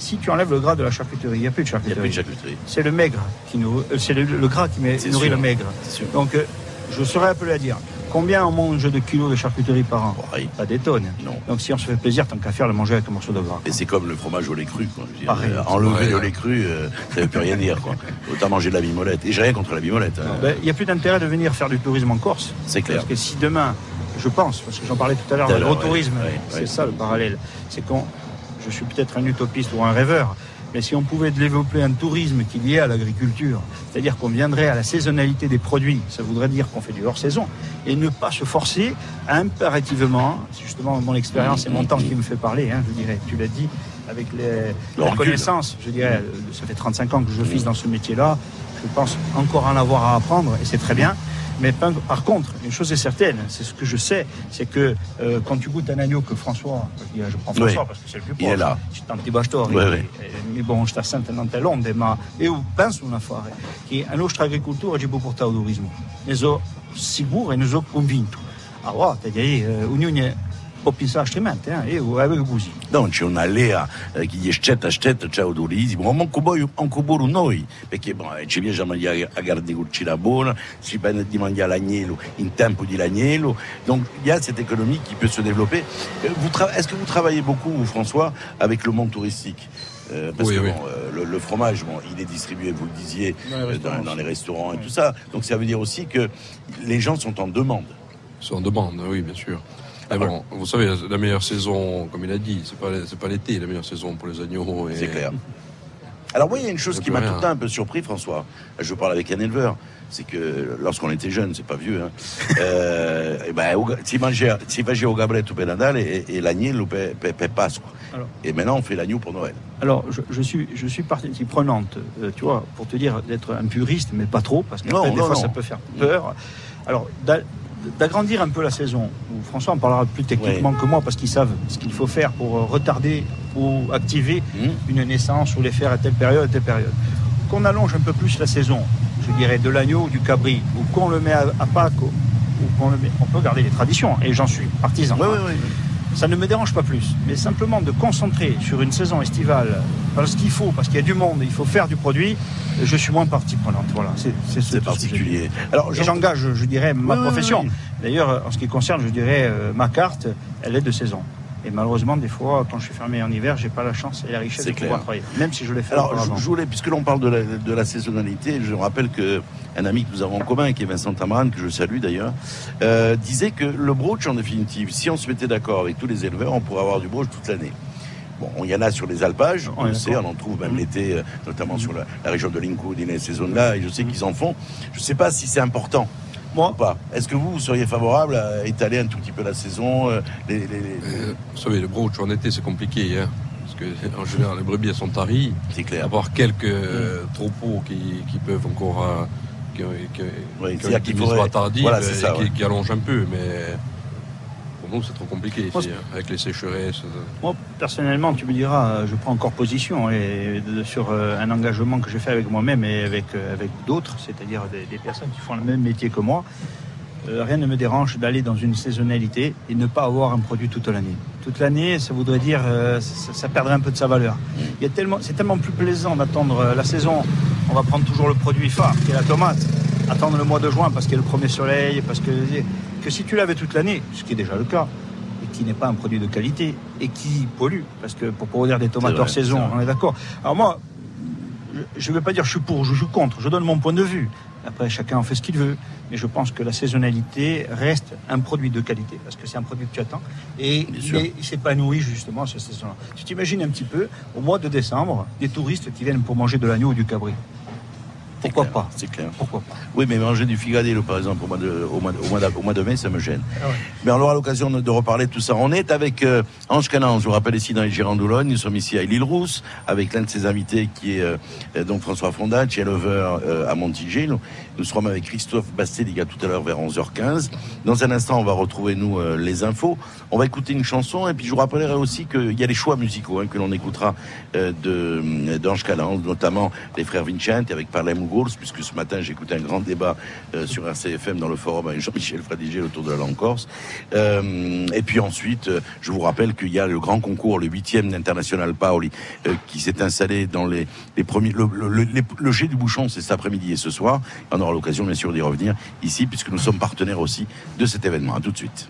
[SPEAKER 3] Si tu enlèves le gras de la charcuterie, il n'y a plus de
[SPEAKER 2] Il n'y a plus
[SPEAKER 3] charcuterie.
[SPEAKER 2] de charcuterie.
[SPEAKER 3] C'est le maigre qui nous, euh, c'est le, le gras qui met- nourrit
[SPEAKER 2] sûr.
[SPEAKER 3] le maigre. Donc, euh, je serais appelé à dire combien on mange de kilos de charcuterie par an. Pas des tonnes.
[SPEAKER 2] Non.
[SPEAKER 3] Donc, si on se fait plaisir, tant qu'à faire, le manger avec un morceau de gras.
[SPEAKER 2] Et c'est comme le fromage au lait cru. Quoi. Je veux dire,
[SPEAKER 3] Pareil.
[SPEAKER 2] euh, enlever le lait cru, euh, ça ne veut plus rien dire. Quoi. Autant manger de la bimolette. Et j'ai rien contre la bimolette. hein.
[SPEAKER 3] Ben, Il n'y a plus d'intérêt de venir faire du tourisme en Corse.
[SPEAKER 2] C'est clair.
[SPEAKER 3] Parce que si demain, je pense, parce que j'en parlais tout à l'heure,
[SPEAKER 2] Tout à
[SPEAKER 3] le
[SPEAKER 2] l'heure,
[SPEAKER 3] tourisme,
[SPEAKER 2] ouais, ouais,
[SPEAKER 3] c'est ça le parallèle. C'est qu'on, je suis peut-être un utopiste ou un rêveur, mais si on pouvait développer un tourisme qui lié à l'agriculture, c'est-à-dire qu'on viendrait à la saisonnalité des produits, ça voudrait dire qu'on fait du hors-saison, et ne pas se forcer impérativement, c'est justement mon expérience et mon temps qui me fait parler, hein, je dirais, tu l'as dit, avec les,
[SPEAKER 2] Le
[SPEAKER 3] la connaissance, je dirais, ça fait 35 ans que je fise dans ce métier-là, je pense encore en avoir à apprendre, et c'est très bien. Mais par contre, une chose est certaine, c'est ce que je sais, c'est que euh, quand tu goûtes un agneau que François, je, dis, je prends François
[SPEAKER 2] Oui.
[SPEAKER 3] parce que c'est le plus
[SPEAKER 2] Il
[SPEAKER 3] proche,
[SPEAKER 2] est là.
[SPEAKER 3] ci tanti
[SPEAKER 2] Oui, oui.
[SPEAKER 3] e mi bon sta tante l'onde, ma io penso una fare che la nostra agricoltura ci può portare al turismo. Ne sono sicuro e ne sono convinto. A volte, eh, ognuno può pensare altrimenti, eh, io avevo così.
[SPEAKER 2] Non, c'è una lea eh, che gli scetta scetta c'è turismo, ma manco poi anche pure noi, perché bon, eh, ci piace mangiare a carne cucina buona, ci permet di mangiare l'agnello in tempo di l'agnello, donc il y a cette économie qui peut se développer. Euh, Est-ce que vous travaillez beaucoup, François, avec le monde touristique? Euh, parce
[SPEAKER 6] Oui,
[SPEAKER 2] que
[SPEAKER 6] oui.
[SPEAKER 2] bon, euh, le, le fromage, bon, il est distribué, vous le disiez,
[SPEAKER 3] Dans les
[SPEAKER 2] euh,
[SPEAKER 3] restaurants
[SPEAKER 2] dans, dans les restaurants et tout ça. Donc ça veut dire aussi que les gens sont en demande.
[SPEAKER 6] C'est en demande, oui, bien sûr. Bon, vous savez, la meilleure saison, comme il a dit, c'est pas, c'est pas l'été, la meilleure saison pour les agneaux. et-
[SPEAKER 2] C'est clair. Alors moi, il y a une chose qui m'a tout le temps un peu surpris, François. Je parle avec un éleveur. C'est que lorsqu'on était jeune, c'est pas vieux, hein, euh, eh ben, au- si mangeait, si mangeait au Natale et, et Pasqua.
[SPEAKER 3] Alors.
[SPEAKER 2] Et maintenant, on fait l'agneau pour Noël.
[SPEAKER 3] Alors, je, je suis, je suis partie prenante, euh, tu vois, pour te dire d'être un puriste, mais pas trop, parce que des
[SPEAKER 2] non,
[SPEAKER 3] fois,
[SPEAKER 2] non.
[SPEAKER 3] ça peut faire peur. Alors, d'agrandir un peu la saison, François en parlera plus techniquement que moi, parce qu'ils savent ce qu'il faut faire pour euh, retarder ou activer
[SPEAKER 2] Hum
[SPEAKER 3] une naissance ou les faire à telle période, à telle période. Qu'on allonge un peu plus la saison, je dirais, de l'agneau ou du cabri, ou qu'on le met à, à Pâques, ou, qu'on le met... On peut garder les traditions, et j'en suis partisan.
[SPEAKER 2] Oui,
[SPEAKER 3] hein.
[SPEAKER 2] oui, oui.
[SPEAKER 3] Ça ne me dérange pas plus, mais simplement de concentrer sur une saison estivale, parce qu'il faut, parce qu'il y a du monde, il faut faire du produit, je suis moins partie prenante. Voilà, c'est ce- tout ce
[SPEAKER 2] particulier. Alors,
[SPEAKER 3] j'engage, je dirais, ma
[SPEAKER 2] Oui, oui,
[SPEAKER 3] profession.
[SPEAKER 2] oui.
[SPEAKER 3] D'ailleurs, en ce qui concerne, je dirais, euh, ma carte, elle est de saison. Et malheureusement, des fois, quand je suis fermé en hiver, j'ai pas la chance et la richesse
[SPEAKER 2] C'est
[SPEAKER 3] de pouvoir
[SPEAKER 2] clair.
[SPEAKER 3] travailler, même si je l'ai fait
[SPEAKER 2] Alors, je, je voulais, puisque l'on parle de la, de la saisonnalité, je rappelle que un ami que nous avons en commun, qui est Vincent Tamaran, que je salue d'ailleurs, euh, disait que le brooch, en définitive, si on se mettait d'accord avec tous les éleveurs, on pourrait avoir du brooch toute l'année. Bon, il y en a sur les alpages, on le sait, on en trouve même
[SPEAKER 3] Mhm.
[SPEAKER 2] l'été, euh, notamment sur la, la région de Lincoln, ces zones-là, et je sais qu'ils en font. Je ne sais pas si c'est important Pas? Est-ce que vous, vous seriez favorable à étaler un tout petit peu la saison euh, les, les- les-
[SPEAKER 6] Euh, vous savez, le brooch en été, c'est compliqué. Hein, parce que en général les brebis elles sont taries.
[SPEAKER 2] C'est clair.
[SPEAKER 6] part quelques euh, troupeaux qui, qui peuvent encore. qui, qui,
[SPEAKER 2] Oui,
[SPEAKER 6] qui
[SPEAKER 2] faudrait-
[SPEAKER 6] tardive
[SPEAKER 2] voilà, ça,
[SPEAKER 6] qui,
[SPEAKER 2] ouais.
[SPEAKER 6] qui allongent un peu, mais pour nous c'est trop compliqué ici,
[SPEAKER 3] Moi,
[SPEAKER 6] hein, avec les sécheresses.
[SPEAKER 3] Moi, personnellement, tu me diras, euh, je prends encore position et, sur euh, un engagement que j'ai fait avec moi-même et avec, euh, avec d'autres, c'est-à-dire des, des personnes qui font le même métier que moi. Euh, rien ne me dérange d'aller dans une saisonnalité et ne pas avoir un produit toute l'année. Toute l'année, ça voudrait dire euh, ça, ça perdrait un peu de sa valeur. Il y a tellement, c'est tellement plus plaisant d'attendre euh, la saison. On va prendre toujours le produit phare, qui est la tomate. Attendre le mois de juin parce qu'il y a le premier soleil, parce que que si tu l'avais toute l'année, ce qui est déjà le cas, et qui n'est pas un produit de qualité et qui pollue, parce que pour produire des tomates hors saison, on est d'accord. Alors moi, je ne vais pas dire je suis pour, je suis contre, je donne mon point de vue. Après, chacun en fait ce qu'il veut. Mais je pense que la saisonnalité reste un produit de qualité, parce que c'est un produit que tu attends. Et il s'épanouit justement cette saison-là. Tu t'imagines un petit peu, au mois de décembre, des touristes qui viennent pour manger de l'agneau ou du cabri. Pourquoi
[SPEAKER 2] clair,
[SPEAKER 3] pas
[SPEAKER 2] C'est clair.
[SPEAKER 3] Pourquoi pas
[SPEAKER 2] Oui, mais manger du figadillo, par exemple, au mois de, au mois de, au mois d'a- au mois de mai, ça me gêne.
[SPEAKER 3] Ah ouais.
[SPEAKER 2] Mais on aura l'occasion de, de reparler de tout ça. On est avec euh, Ange Canan, je vous rappelle ici dans les Girandoulogne. Nous sommes ici à l'île Rousse, avec l'un de ses invités qui est euh, euh, donc François Fondat, chez Lover euh, à Montigé. Nous, serons avec Christophe Bastéliga tout à l'heure vers 11h15. Dans un instant, on va retrouver, nous, euh, les infos. On va écouter une chanson, et puis je vous rappellerai aussi qu'il y a les choix musicaux hein, que l'on écoutera euh, de d'Ange Canan, notamment les frères Vincent avec Parlem Gours, puisque ce matin, écouté un grand débat euh, sur RCFM dans le forum avec Jean-Michel Fradigel autour de la langue corse. Euh, et puis ensuite, euh, je vous rappelle qu'il y a le grand concours, le huitième d'International Paoli, qui s'est installé dans les, les premiers. Le, le, le, les- le jet du bouchon, c'est cet après-midi et ce soir. L'occasion, bien sûr, d'y revenir ici, puisque nous sommes partenaires aussi de cet événement. À tout de suite.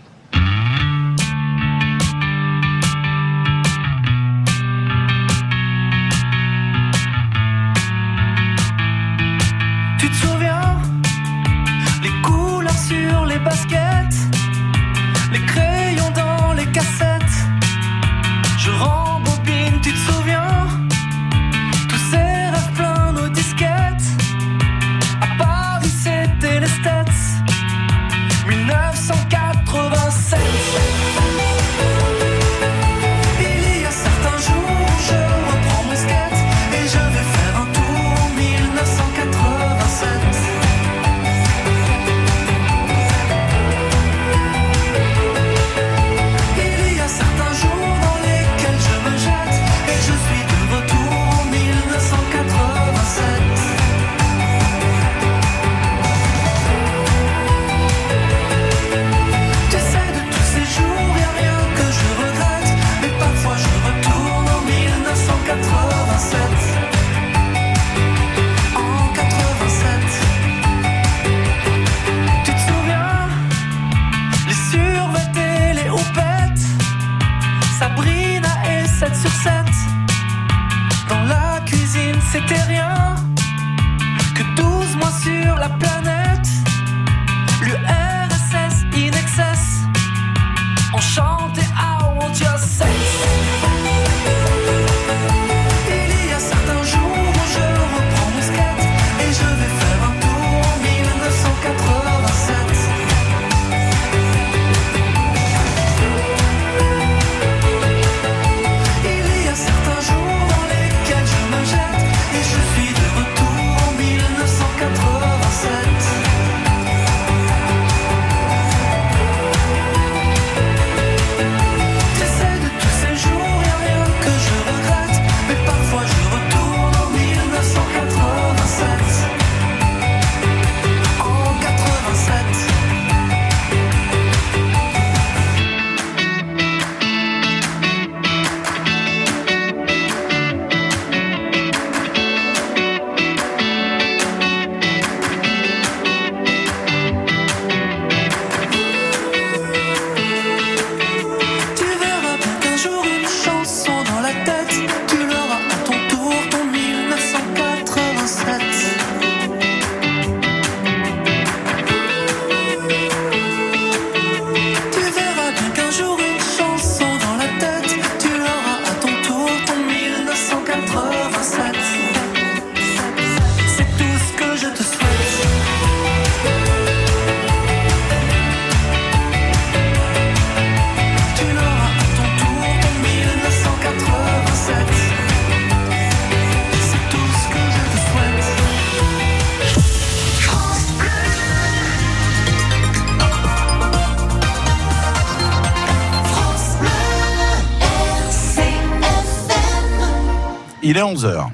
[SPEAKER 2] 11h.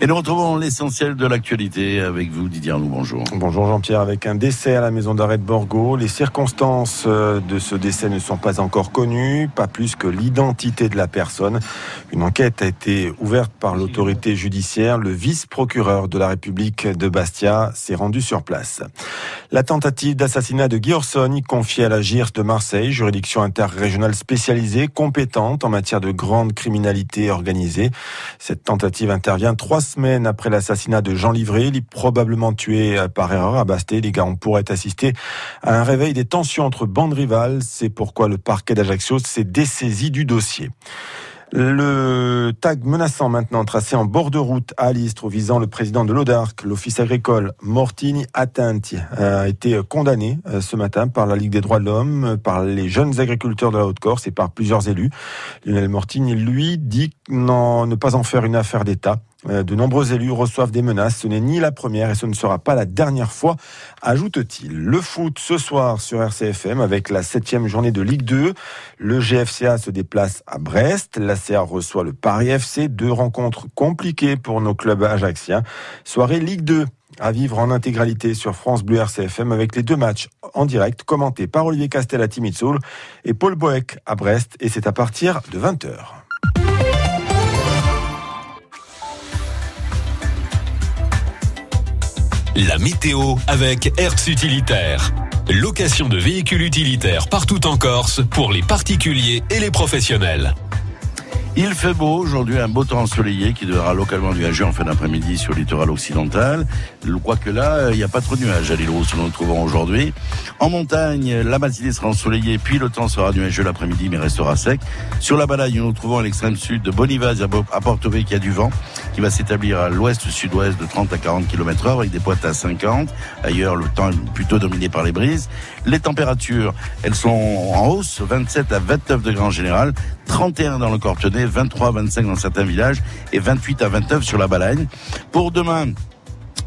[SPEAKER 2] Et nous retrouvons l'essentiel de l'actualité avec vous, Didier Arnoux. Bonjour.
[SPEAKER 7] Bonjour Jean-Pierre. Avec un décès à la maison d'arrêt de Borgo, les circonstances euh, de ce décès ne sont pas encore connues, pas plus que l'identité de la personne. Une enquête a été ouverte par l'autorité judiciaire. Le vice-procureur de la République de Bastia s'est rendu sur place. La tentative d'assassinat de Guy Orsoni, confiée à la GIRS de Marseille, juridiction interrégionale spécialisée, compétente en matière de grande criminalité organisée. Cette tentative intervient trois semaines après l'assassinat de Jean Livré, probablement tué par erreur à Basté. Les gars, on pourrait assister à un réveil des tensions entre bandes rivales. C'est pourquoi le parquet d'Ajaccio s'est dessaisi du dossier. Le tag menaçant maintenant tracé en bord de route à Alistre visant le président de l'Audarc, l'office agricole Mortini Attenti, a été condamné euh, ce matin par la Ligue des droits de l'homme, par les jeunes agriculteurs de la Haute-Corse et par plusieurs élus. Lionel Mortini, lui, dit non, ne pas en faire une affaire d'État. Euh, de nombreux élus reçoivent des menaces. Ce n'est ni la première et ce ne sera pas la dernière fois, ajoute-t-il. Le foot ce soir sur RCFM avec la septième journée de Ligue 2. Le GFCA se déplace à Brest. La CA reçoit le Paris FC. Deux rencontres compliquées pour nos clubs ajaxiens. Soirée Ligue 2 à vivre en intégralité sur France Bleu RCFM avec les deux matchs en direct commentés par Olivier Castel à Timitsoul et Paul Boeck à Brest et c'est à partir de 20h.
[SPEAKER 8] La météo avec Hertz Utilitaire. Location de véhicules utilitaires partout en Corse pour les particuliers et les professionnels.
[SPEAKER 2] Il fait beau aujourd'hui, un beau temps ensoleillé qui devra localement nuager en fin d'après-midi sur le littoral occidental. Quoique là, il n'y a pas trop de nuages à l'île où nous nous trouvons aujourd'hui. En montagne, la matinée sera ensoleillée, puis le temps sera nuageux l'après-midi, mais restera sec. Sur la balaye, nous nous trouvons à l'extrême sud de Bonivaz à Porto qui a du vent, qui va s'établir à l'ouest-sud-ouest de 30 à 40 km heure, avec des pointes à 50. Ailleurs, le temps est plutôt dominé par les brises. Les températures, elles sont en hausse, 27 à 29 degrés en général, 31 dans le Cortenay, 23 à 25 dans certains villages et 28 à 29 sur la Balagne. Pour demain,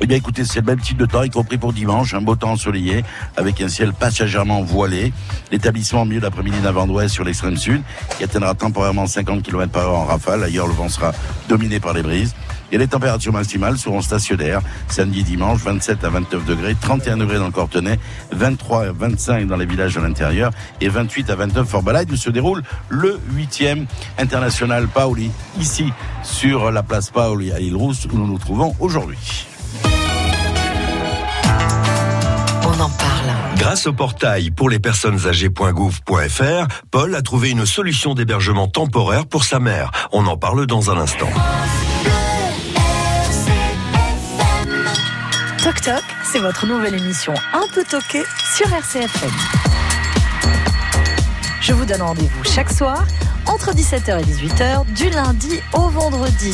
[SPEAKER 2] eh bien, écoutez, c'est le même type de temps, y compris pour dimanche, un beau temps ensoleillé, avec un ciel passagèrement voilé. L'établissement au milieu d'après-midi d'un vent d'ouest sur l'extrême sud, qui atteindra temporairement 50 km par heure en rafale. Ailleurs, le vent sera dominé par les brises. Et les températures maximales seront stationnaires. Samedi et dimanche, 27 à 29 degrés, 31 degrés dans le Cortenay, 23 à 25 dans les villages de l'intérieur et 28 à 29 Fort Balade où se déroule le 8e international Paoli, ici sur la place Paoli à Île-Rousse où nous nous trouvons aujourd'hui.
[SPEAKER 5] On en parle.
[SPEAKER 8] Grâce au portail pour les personnes âgées.gouv.fr, Paul a trouvé une solution d'hébergement temporaire pour sa mère. On en parle dans un instant.
[SPEAKER 9] Toc Toc, c'est votre nouvelle émission un peu toquée sur RCFM. Je vous donne rendez-vous chaque soir entre 17h et 18h du lundi au vendredi.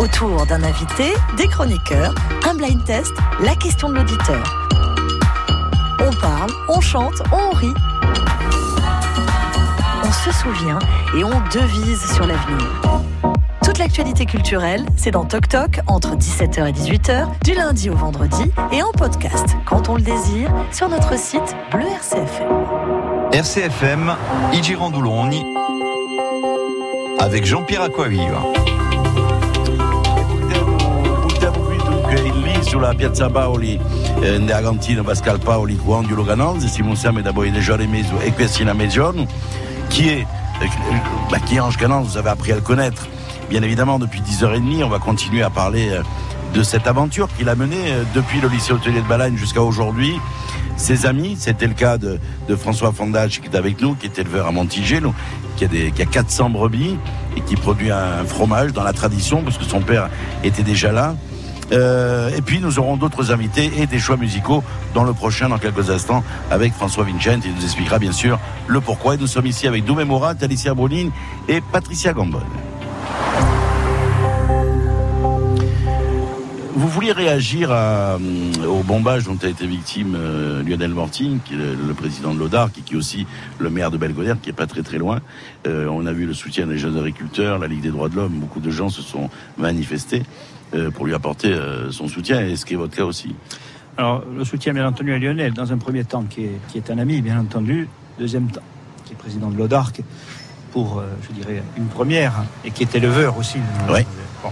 [SPEAKER 9] Autour d'un invité, des chroniqueurs, un blind test, la question de l'auditeur. On parle, on chante, on rit. On se souvient et on devise sur l'avenir. L'actualité culturelle, c'est dans Toc Toc entre 17h et 18h, du lundi au vendredi et en podcast, quand on le désire, sur notre site Bleu RCFM.
[SPEAKER 1] RCFM, I Girandoloni, avec Jean-Pierre Acquaviva.
[SPEAKER 2] sulla piazza Paoli eh, Pascal Paoli quando lo Ganonzi siamo insieme da poi déjà mesi e questi a mezzogiorno est euh, bah, qui est Ange Canon vous avez appris à le connaître bien évidemment depuis 10h30 on va continuer à parler euh, de cette aventure qu'il a menée euh, depuis le lycée hôtelier de Balagne jusqu'à aujourd'hui ses amis, c'était le cas de, François Fondage qui est avec nous, qui est éleveur à Montiger, nous, qui, a des, qui a 400 brebis et qui produit un, fromage dans la tradition, parce que son père était déjà là. Euh, et puis nous aurons d'autres invités et des choix musicaux dans le prochain, dans quelques instants, avec François Vincent. Il nous expliquera bien sûr le pourquoi. Et nous sommes ici avec Doumé Morat, Alicia Brunine et Patricia Gambon. Vous vouliez réagir à, au bombage dont a été victime euh, Lionel Mortine, qui est le, le président de l'ODAR, qui, qui est aussi le maire de Belgodère, qui est pas très très loin. Euh, on a vu le soutien des jeunes agriculteurs, la Ligue des droits de l'homme, beaucoup de gens se sont manifestés euh, pour lui apporter euh, son soutien, et ce qui est votre cas aussi.
[SPEAKER 3] Alors, le soutien, bien entendu, à Lionel, dans un premier temps, qui est, qui est un ami, bien entendu. Deuxième temps, qui est président de l'ODARC. pour, euh, je dirais, une première, et qui est éleveur aussi.
[SPEAKER 2] Oui.
[SPEAKER 3] Bon.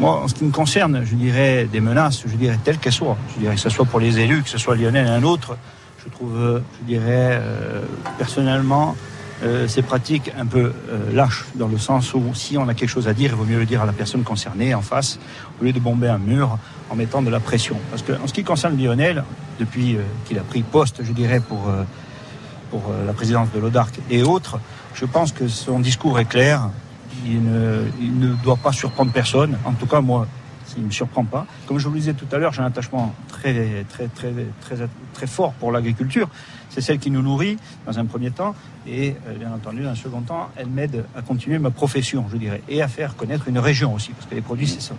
[SPEAKER 3] Moi, en ce qui me concerne, je dirais des menaces, je dirais telles qu'elles soient. Je dirais que ce soit pour les élus, que ce soit Lionel et un autre, je trouve, euh, je dirais, euh, personnellement, euh, ces pratiques un peu lâches, dans le sens où si on a quelque chose à dire, il vaut mieux le dire à la personne concernée en face, au lieu de bomber un mur en mettant de la pression. Parce que en ce qui concerne Lionel, depuis qu'il a pris poste, je dirais, pour, pour la présidence de l'ODARC et autres, je pense que son discours est clair. Il ne, doit pas surprendre personne. En tout cas, moi, il ne me surprend pas. Comme je vous le disais tout à l'heure, j'ai un attachement très, très, très, très, très fort pour l'agriculture. C'est celle qui nous nourrit dans un premier temps et euh, bien entendu, dans un second temps, elle m'aide à continuer ma profession, je dirais, et à faire connaître une région aussi, parce que les produits, c'est ça.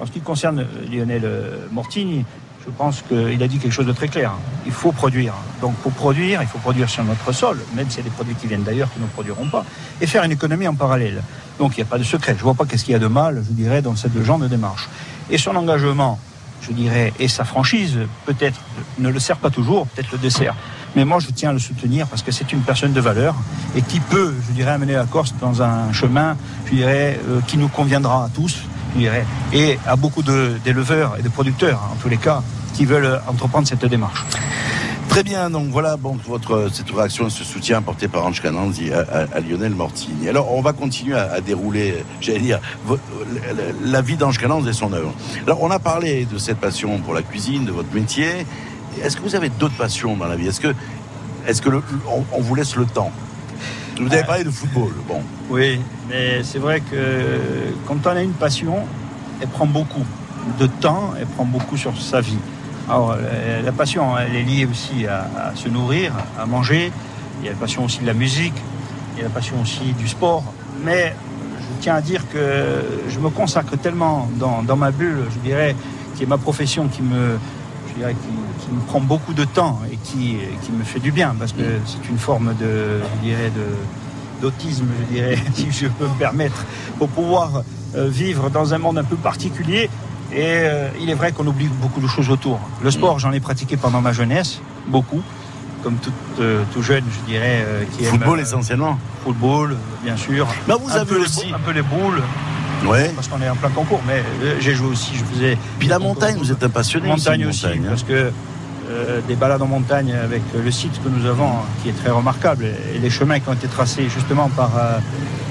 [SPEAKER 3] En ce qui concerne euh, Lionel euh, Mortigny, je pense qu'il a dit quelque chose de très clair. Il faut produire. Donc pour produire, il faut produire sur notre sol, même s'il y a des produits qui viennent d'ailleurs qui ne produiront pas, et faire une économie en parallèle. Donc il n'y a pas de secret. Je ne vois pas qu'est-ce qu'il y a de mal, je dirais, dans cette genre de démarche. Et son engagement, je dirais, et sa franchise, peut-être, ne le sert pas toujours, peut-être le dessert. Mais moi, je tiens à le soutenir parce que c'est une personne de valeur et qui peut, je dirais, amener la Corse dans un chemin, je dirais, euh, qui nous conviendra à tous, et à beaucoup d'éleveurs et de producteurs, en tous les cas, qui veulent entreprendre cette démarche.
[SPEAKER 2] Très bien, donc voilà votre, cette réaction ce soutien apporté par Ange Cananzi à, Lionel Mortigny. Alors, on va continuer à, dérouler, j'allais dire, la, vie d'Ange Cananzi et son œuvre. Alors, on a parlé de cette passion pour la cuisine, de votre métier. Est-ce que vous avez d'autres passions dans la vie? Est-ce que, est-ce que on vous laisse le temps? Vous avez parlé de football, bon.
[SPEAKER 3] Oui, mais c'est vrai que quand on a une passion, elle prend beaucoup de temps, elle prend beaucoup sur sa vie. Alors, la, la passion, elle est liée aussi à, se nourrir, à manger. Il y a la passion aussi de la musique, il y a la passion aussi du sport. Mais je tiens à dire que je me consacre tellement dans, dans ma bulle, je dirais, qui est ma profession, qui me, dirais, qui, qui me prend beaucoup de temps et qui, qui me fait du bien, parce que c'est une forme de, je dirais, de d'autisme, je dirais, si je peux me permettre, pour pouvoir euh, vivre dans un monde un peu particulier. Et euh, il est vrai qu'on oublie beaucoup de choses autour. Le sport, j'en ai pratiqué pendant ma jeunesse, beaucoup, comme tout, euh, tout jeune, je dirais. euh, qui aime,
[SPEAKER 2] Football
[SPEAKER 3] euh,
[SPEAKER 2] essentiellement.
[SPEAKER 3] Football, bien sûr.
[SPEAKER 2] Mais vous
[SPEAKER 3] un
[SPEAKER 2] avez
[SPEAKER 3] peu
[SPEAKER 2] aussi-
[SPEAKER 3] un peu les boules,
[SPEAKER 2] Ouais.
[SPEAKER 3] parce qu'on est en plein concours. Mais euh, j'ai joué aussi, je faisais
[SPEAKER 2] Puis la montagne, vous êtes un passionné
[SPEAKER 3] montagne
[SPEAKER 2] de
[SPEAKER 3] aussi,
[SPEAKER 2] montagne, hein.
[SPEAKER 3] parce que euh, des balades en montagne avec le site que nous avons, qui est très remarquable, et les chemins qui ont été tracés justement par, euh,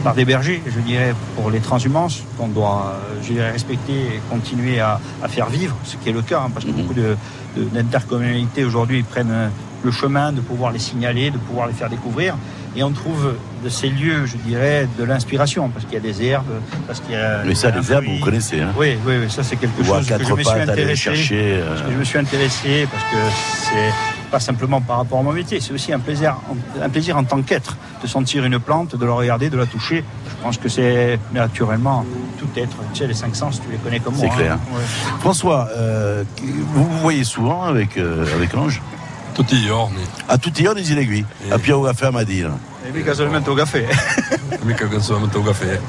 [SPEAKER 3] par des bergers, je dirais, pour les transhumances, qu'on doit, euh, je dirais, respecter et continuer à, à faire vivre, ce qui est le cas, hein, parce que
[SPEAKER 2] Mhm.
[SPEAKER 3] beaucoup de- de- d'intercommunalités aujourd'hui prennent euh, le chemin de pouvoir les signaler, de pouvoir les faire découvrir. Et on trouve de ces lieux, je dirais, de l'inspiration, parce qu'il y a des herbes, parce qu'il y a.
[SPEAKER 2] Mais ça, les herbes, vous connaissez. Hein.
[SPEAKER 3] Oui, oui, oui, ça c'est quelque
[SPEAKER 2] Ou à
[SPEAKER 3] chose que je me suis intéressé.
[SPEAKER 2] chercher. euh,
[SPEAKER 3] Parce que je me suis intéressé parce que c'est pas simplement par rapport à mon métier, c'est aussi un plaisir, un plaisir en tant qu'être de sentir une plante, de la regarder, de la toucher. Je pense que c'est naturellement tout être. Tu sais, les cinq sens, tu les connais comme moi.
[SPEAKER 2] C'est clair.
[SPEAKER 3] hein. Ouais.
[SPEAKER 2] François, euh, vous vous voyez souvent avec, euh, avec Ange?
[SPEAKER 6] Tutti giorni,
[SPEAKER 2] À tutti i giorni legui,
[SPEAKER 6] Eh.
[SPEAKER 2] a Piero Caffè a
[SPEAKER 3] au café.
[SPEAKER 6] mica canzonamento au café.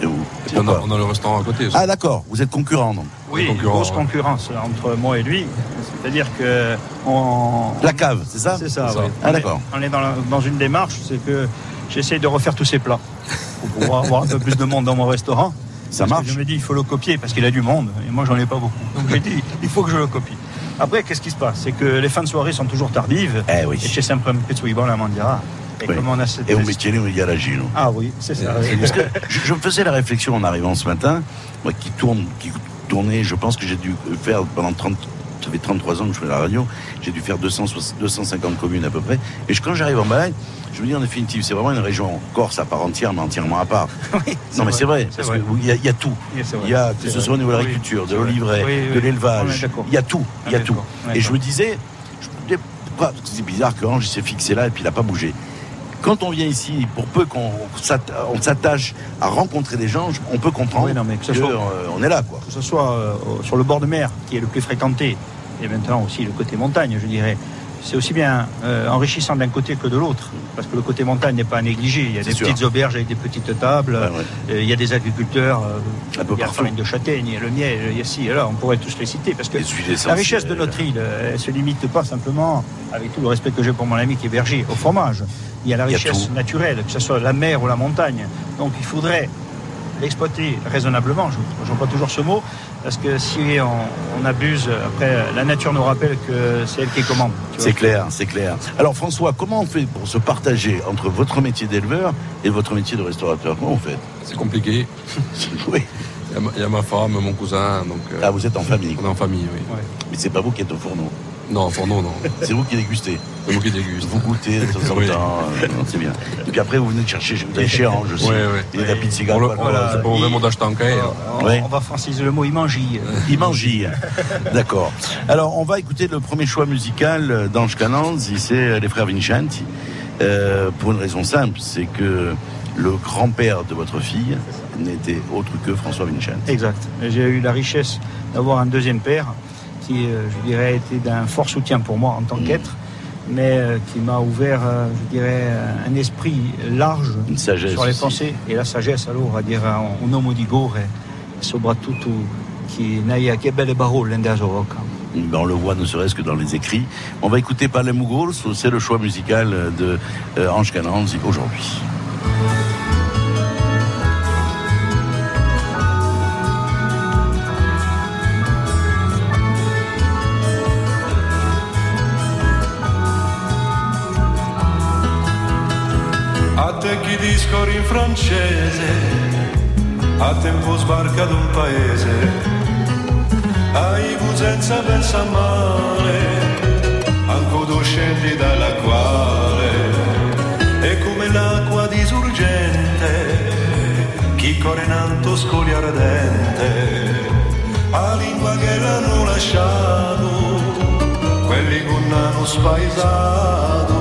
[SPEAKER 2] Et vous
[SPEAKER 6] Et on, a,
[SPEAKER 2] Pourquoi
[SPEAKER 6] on a le restaurant à côté. aussi.
[SPEAKER 2] Ah d'accord, vous êtes concurrent donc.
[SPEAKER 3] Oui, grosse
[SPEAKER 6] ouais.
[SPEAKER 3] concurrence entre moi et lui. C'est-à-dire que on,
[SPEAKER 2] La cave, c'est ça?
[SPEAKER 3] C'est ça,
[SPEAKER 6] ça.
[SPEAKER 3] oui.
[SPEAKER 2] Ah,
[SPEAKER 3] On est-
[SPEAKER 2] d'accord.
[SPEAKER 3] On est dans, la- dans une démarche, c'est que j'essaie de refaire tous ces plats pour pouvoir avoir un peu plus de monde dans mon restaurant.
[SPEAKER 2] Ça
[SPEAKER 3] Parce que
[SPEAKER 2] marche
[SPEAKER 3] Je me dis, il faut le copier parce qu'il a du monde et moi, j'en ai pas beaucoup. Donc j'ai dit, il faut que je le copie. Après, qu'est-ce qui se passe? C'est que les fins de soirée sont toujours tardives.
[SPEAKER 2] Eh oui.
[SPEAKER 3] C'è sempre un pezzo di buona mangiare. Et
[SPEAKER 2] Oui.
[SPEAKER 3] on a cette...
[SPEAKER 2] Et au métier, il y.
[SPEAKER 3] Ah oui, c'est ça. oui.
[SPEAKER 2] Parce que je, je me faisais la réflexion en arrivant ce matin, moi qui tourne, qui tournait, je pense que j'ai dû faire pendant 30, ça fait 33 ans que je fais la radio, j'ai dû faire 200, 250 communes à peu près. Et je- quand j'arrive en Balagne, je me dis en définitive, c'est vraiment une région corse à part entière, mais entièrement à part.
[SPEAKER 3] Oui,
[SPEAKER 2] Non mais c'est vrai, parce qu'il y, a- il y a tout.
[SPEAKER 3] Oui.
[SPEAKER 2] Il y a, que ce soit au niveau de l'agriculture, de
[SPEAKER 3] Oui,
[SPEAKER 2] de
[SPEAKER 3] on est
[SPEAKER 2] l'élevage, il y a tout, il y a tout. Et je me disais, je me disais, pourquoi c'est bizarre que s'est fixé là et puis il n'a pas bougé. Quand on vient ici, pour peu qu'on s'atta- on s'attache à rencontrer des gens, on peut comprendre
[SPEAKER 3] Oui, non, mais que ce
[SPEAKER 2] que,
[SPEAKER 3] soit-
[SPEAKER 2] euh, on est là, quoi.
[SPEAKER 3] que ce soit euh, sur le bord de mer, qui est le plus fréquenté, et maintenant aussi le côté montagne, je dirais, c'est aussi bien euh, enrichissant d'un côté que de l'autre, parce que le côté montagne n'est pas à négliger. Il y a des
[SPEAKER 2] sûr.
[SPEAKER 3] petites auberges avec des petites tables,
[SPEAKER 2] ouais.
[SPEAKER 3] euh, il y a des agriculteurs, euh,
[SPEAKER 2] Un peu
[SPEAKER 3] il y a la farine de châtaigne, il y a le miel, il y a et là, on pourrait tous les citer, parce que la richesse de notre île, euh, elle se limite pas simplement, avec tout le respect que j'ai pour mon ami qui est berger, au fromage. Il y a la
[SPEAKER 2] a
[SPEAKER 3] richesse naturelle, que ce soit la mer ou la montagne. Donc il faudrait l'exploiter raisonnablement, je j'emploie toujours ce mot, parce que si on, on abuse, après la nature nous rappelle que c'est elle qui commande.
[SPEAKER 2] C'est clair, c'est clair. Alors François, comment on fait pour se partager entre votre métier d'éleveur et votre métier de restaurateur? Comment on fait
[SPEAKER 6] C'est compliqué.
[SPEAKER 2] Oui.
[SPEAKER 6] Il y, a ma, il y a ma femme, mon cousin, donc euh,
[SPEAKER 2] Ah, vous êtes en famille,
[SPEAKER 6] on est en famille, oui.
[SPEAKER 2] mais c'est pas vous qui êtes au fourneau.
[SPEAKER 6] Non, fourneau, non.
[SPEAKER 2] C'est vous qui dégustez.
[SPEAKER 6] C'est moi qui déguste.
[SPEAKER 2] Vous goûtez de temps en
[SPEAKER 6] Oui.
[SPEAKER 2] temps. euh, non, c'est bien. Et puis après, vous venez de chercher, vous avez chez Ange aussi.
[SPEAKER 6] Ouais, ouais.
[SPEAKER 2] Il y a la pizza
[SPEAKER 6] Pour le-
[SPEAKER 2] voilà.
[SPEAKER 6] voilà, c'est pas d'acheter en là.
[SPEAKER 3] On, va franciser le mot, il mangille.
[SPEAKER 2] Il mangille. D'accord. Alors, on va écouter le premier choix musical d'Ange Cananzi, c'est les frères Vincenti. Euh, pour une raison simple, c'est que le grand-père de votre fille n'était autre que François Vincenti.
[SPEAKER 3] Exact. J'ai eu la richesse d'avoir un deuxième père qui, euh, je dirais, était d'un fort soutien pour moi en tant
[SPEAKER 2] Mm.
[SPEAKER 3] qu'être, mais euh, qui m'a ouvert, euh, je dirais, un esprit large
[SPEAKER 2] Une sagesse.
[SPEAKER 3] sur les
[SPEAKER 2] aussi.
[SPEAKER 3] pensées et la sagesse, allora, a dire un, uomo di gore, soprattutto qui n'aia che belle parole
[SPEAKER 2] on le voit ne serait-ce que dans les écrits. On va écouter Palermo Gorso, c'est le choix musical de Ange Cananzi aujourd'hui.
[SPEAKER 10] Chi discorri in francese, a tempo sbarca ad un paese, hai senza pensa male, anche scendi dalla quale, è come l'acqua disurgente, chi corre in alto scoglie ardente, a lingua che l'hanno lasciato, quelli che non hanno spaesato.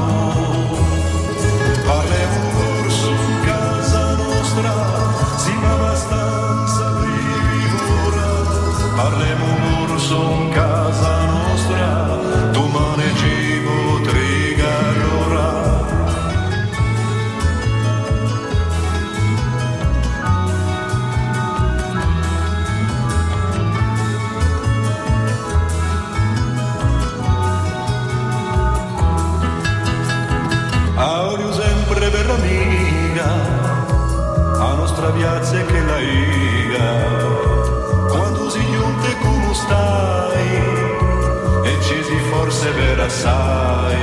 [SPEAKER 10] Assai,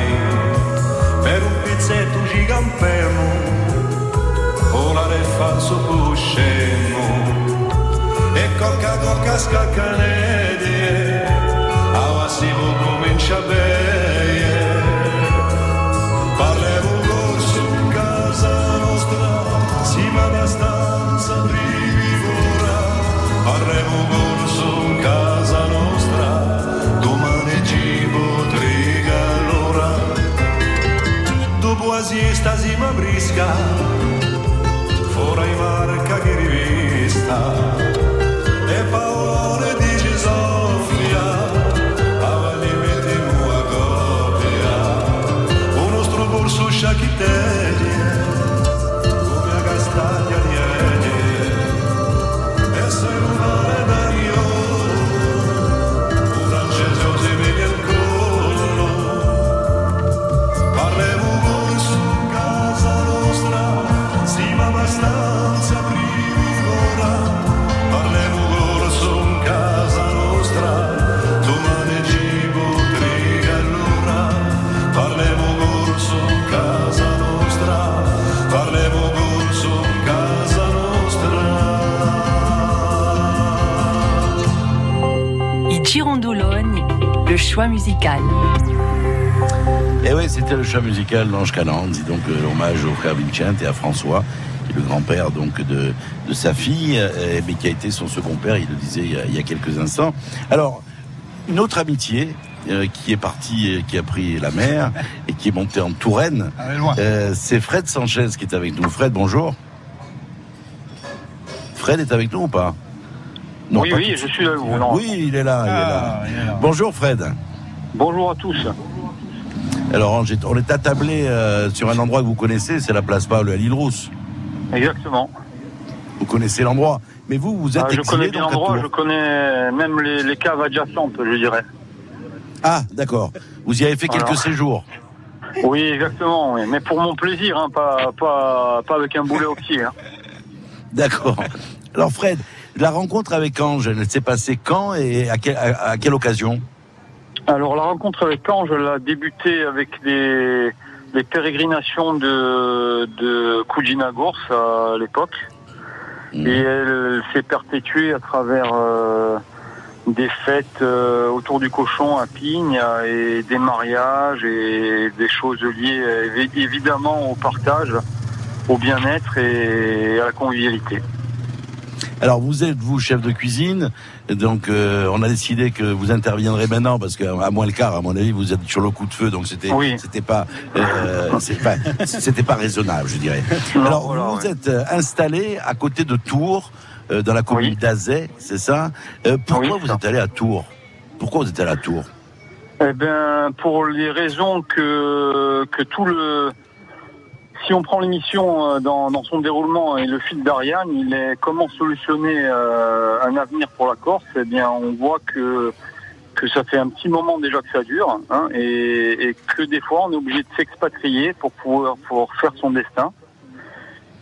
[SPEAKER 10] per un pizzetto giganterno, volare falso cusceno, e cocca cocca scaccanedie, a si comincia bene. pesca, fuori marca che rivista, e paone di Gisofia, avali mette mua copia, uno
[SPEAKER 11] stroborso sciacchitello. Le choix musical.
[SPEAKER 2] Et oui, c'était le choix musical d'Ange Cananzi, donc euh, l'hommage au frère Vincent et à François, qui est le grand-père donc de, de sa fille, euh, mais qui a été son second père, il le disait il y a, il y a quelques instants. Alors, une autre amitié euh, qui est partie, qui a pris la mer et qui est montée en Touraine, euh, c'est Fred Sanchez qui est avec nous. Fred, bonjour. Fred est avec nous ou pas? Non,
[SPEAKER 12] oui, oui, je suis là. vous, non.
[SPEAKER 2] Oui, il est là, il est là.
[SPEAKER 3] Ah, il est là.
[SPEAKER 2] Bonjour Fred.
[SPEAKER 12] Bonjour à tous.
[SPEAKER 2] Alors, on est- attablé euh, sur un endroit que vous connaissez, c'est la place Paul à l'île Rousse.
[SPEAKER 12] Exactement.
[SPEAKER 2] Vous connaissez l'endroit. Mais vous, vous êtes
[SPEAKER 12] Ah, je connais bien l'endroit, je connais même les, les caves adjacentes, je dirais.
[SPEAKER 2] Ah, d'accord. Vous y avez fait quelques séjours.
[SPEAKER 12] Oui, exactement, oui. mais pour mon plaisir, hein, pas, pas, pas avec un boulet au pied. hein.
[SPEAKER 2] D'accord. Alors, Fred, la rencontre avec Ange, elle s'est passée quand et à, quel- à- à quelle occasion?
[SPEAKER 12] Alors la rencontre avec Ange, elle a débuté avec les, les pérégrinations de, de Kujina Gors à l'époque.
[SPEAKER 2] Mhm.
[SPEAKER 12] Et elle s'est perpétuée à travers euh, des fêtes euh, autour du cochon à Pigne et des mariages et des choses liées évi- évidemment au partage, au bien-être et à la convivialité.
[SPEAKER 2] Alors, vous êtes, vous, chef de cuisine. Donc, euh, on a décidé que vous interviendrez maintenant parce qu'à moins le quart, à mon avis, vous êtes sur le coup de feu. Donc, c'était,
[SPEAKER 12] Oui.
[SPEAKER 2] c'était pas, euh, pas, raisonnable, je dirais.
[SPEAKER 12] Non,
[SPEAKER 2] Alors,
[SPEAKER 12] voilà,
[SPEAKER 2] vous
[SPEAKER 12] ouais.
[SPEAKER 2] êtes euh, installé à côté de Tours, euh, dans la commune
[SPEAKER 12] Oui.
[SPEAKER 2] d'Azay, c'est ça? Pourquoi
[SPEAKER 12] Oui,
[SPEAKER 2] vous
[SPEAKER 12] ça.
[SPEAKER 2] êtes allé à Tours? Pourquoi vous êtes allé à Tours?
[SPEAKER 12] Eh bien, pour les raisons que, que tout le... Si on prend l'émission euh, dans, dans son déroulement et le fil d'Ariane, il est comment solutionner euh, un avenir pour la Corse? Eh bien, on voit que que ça fait un petit moment déjà que ça dure, hein, et, et que des fois on est obligé de s'expatrier pour pouvoir pour faire son destin,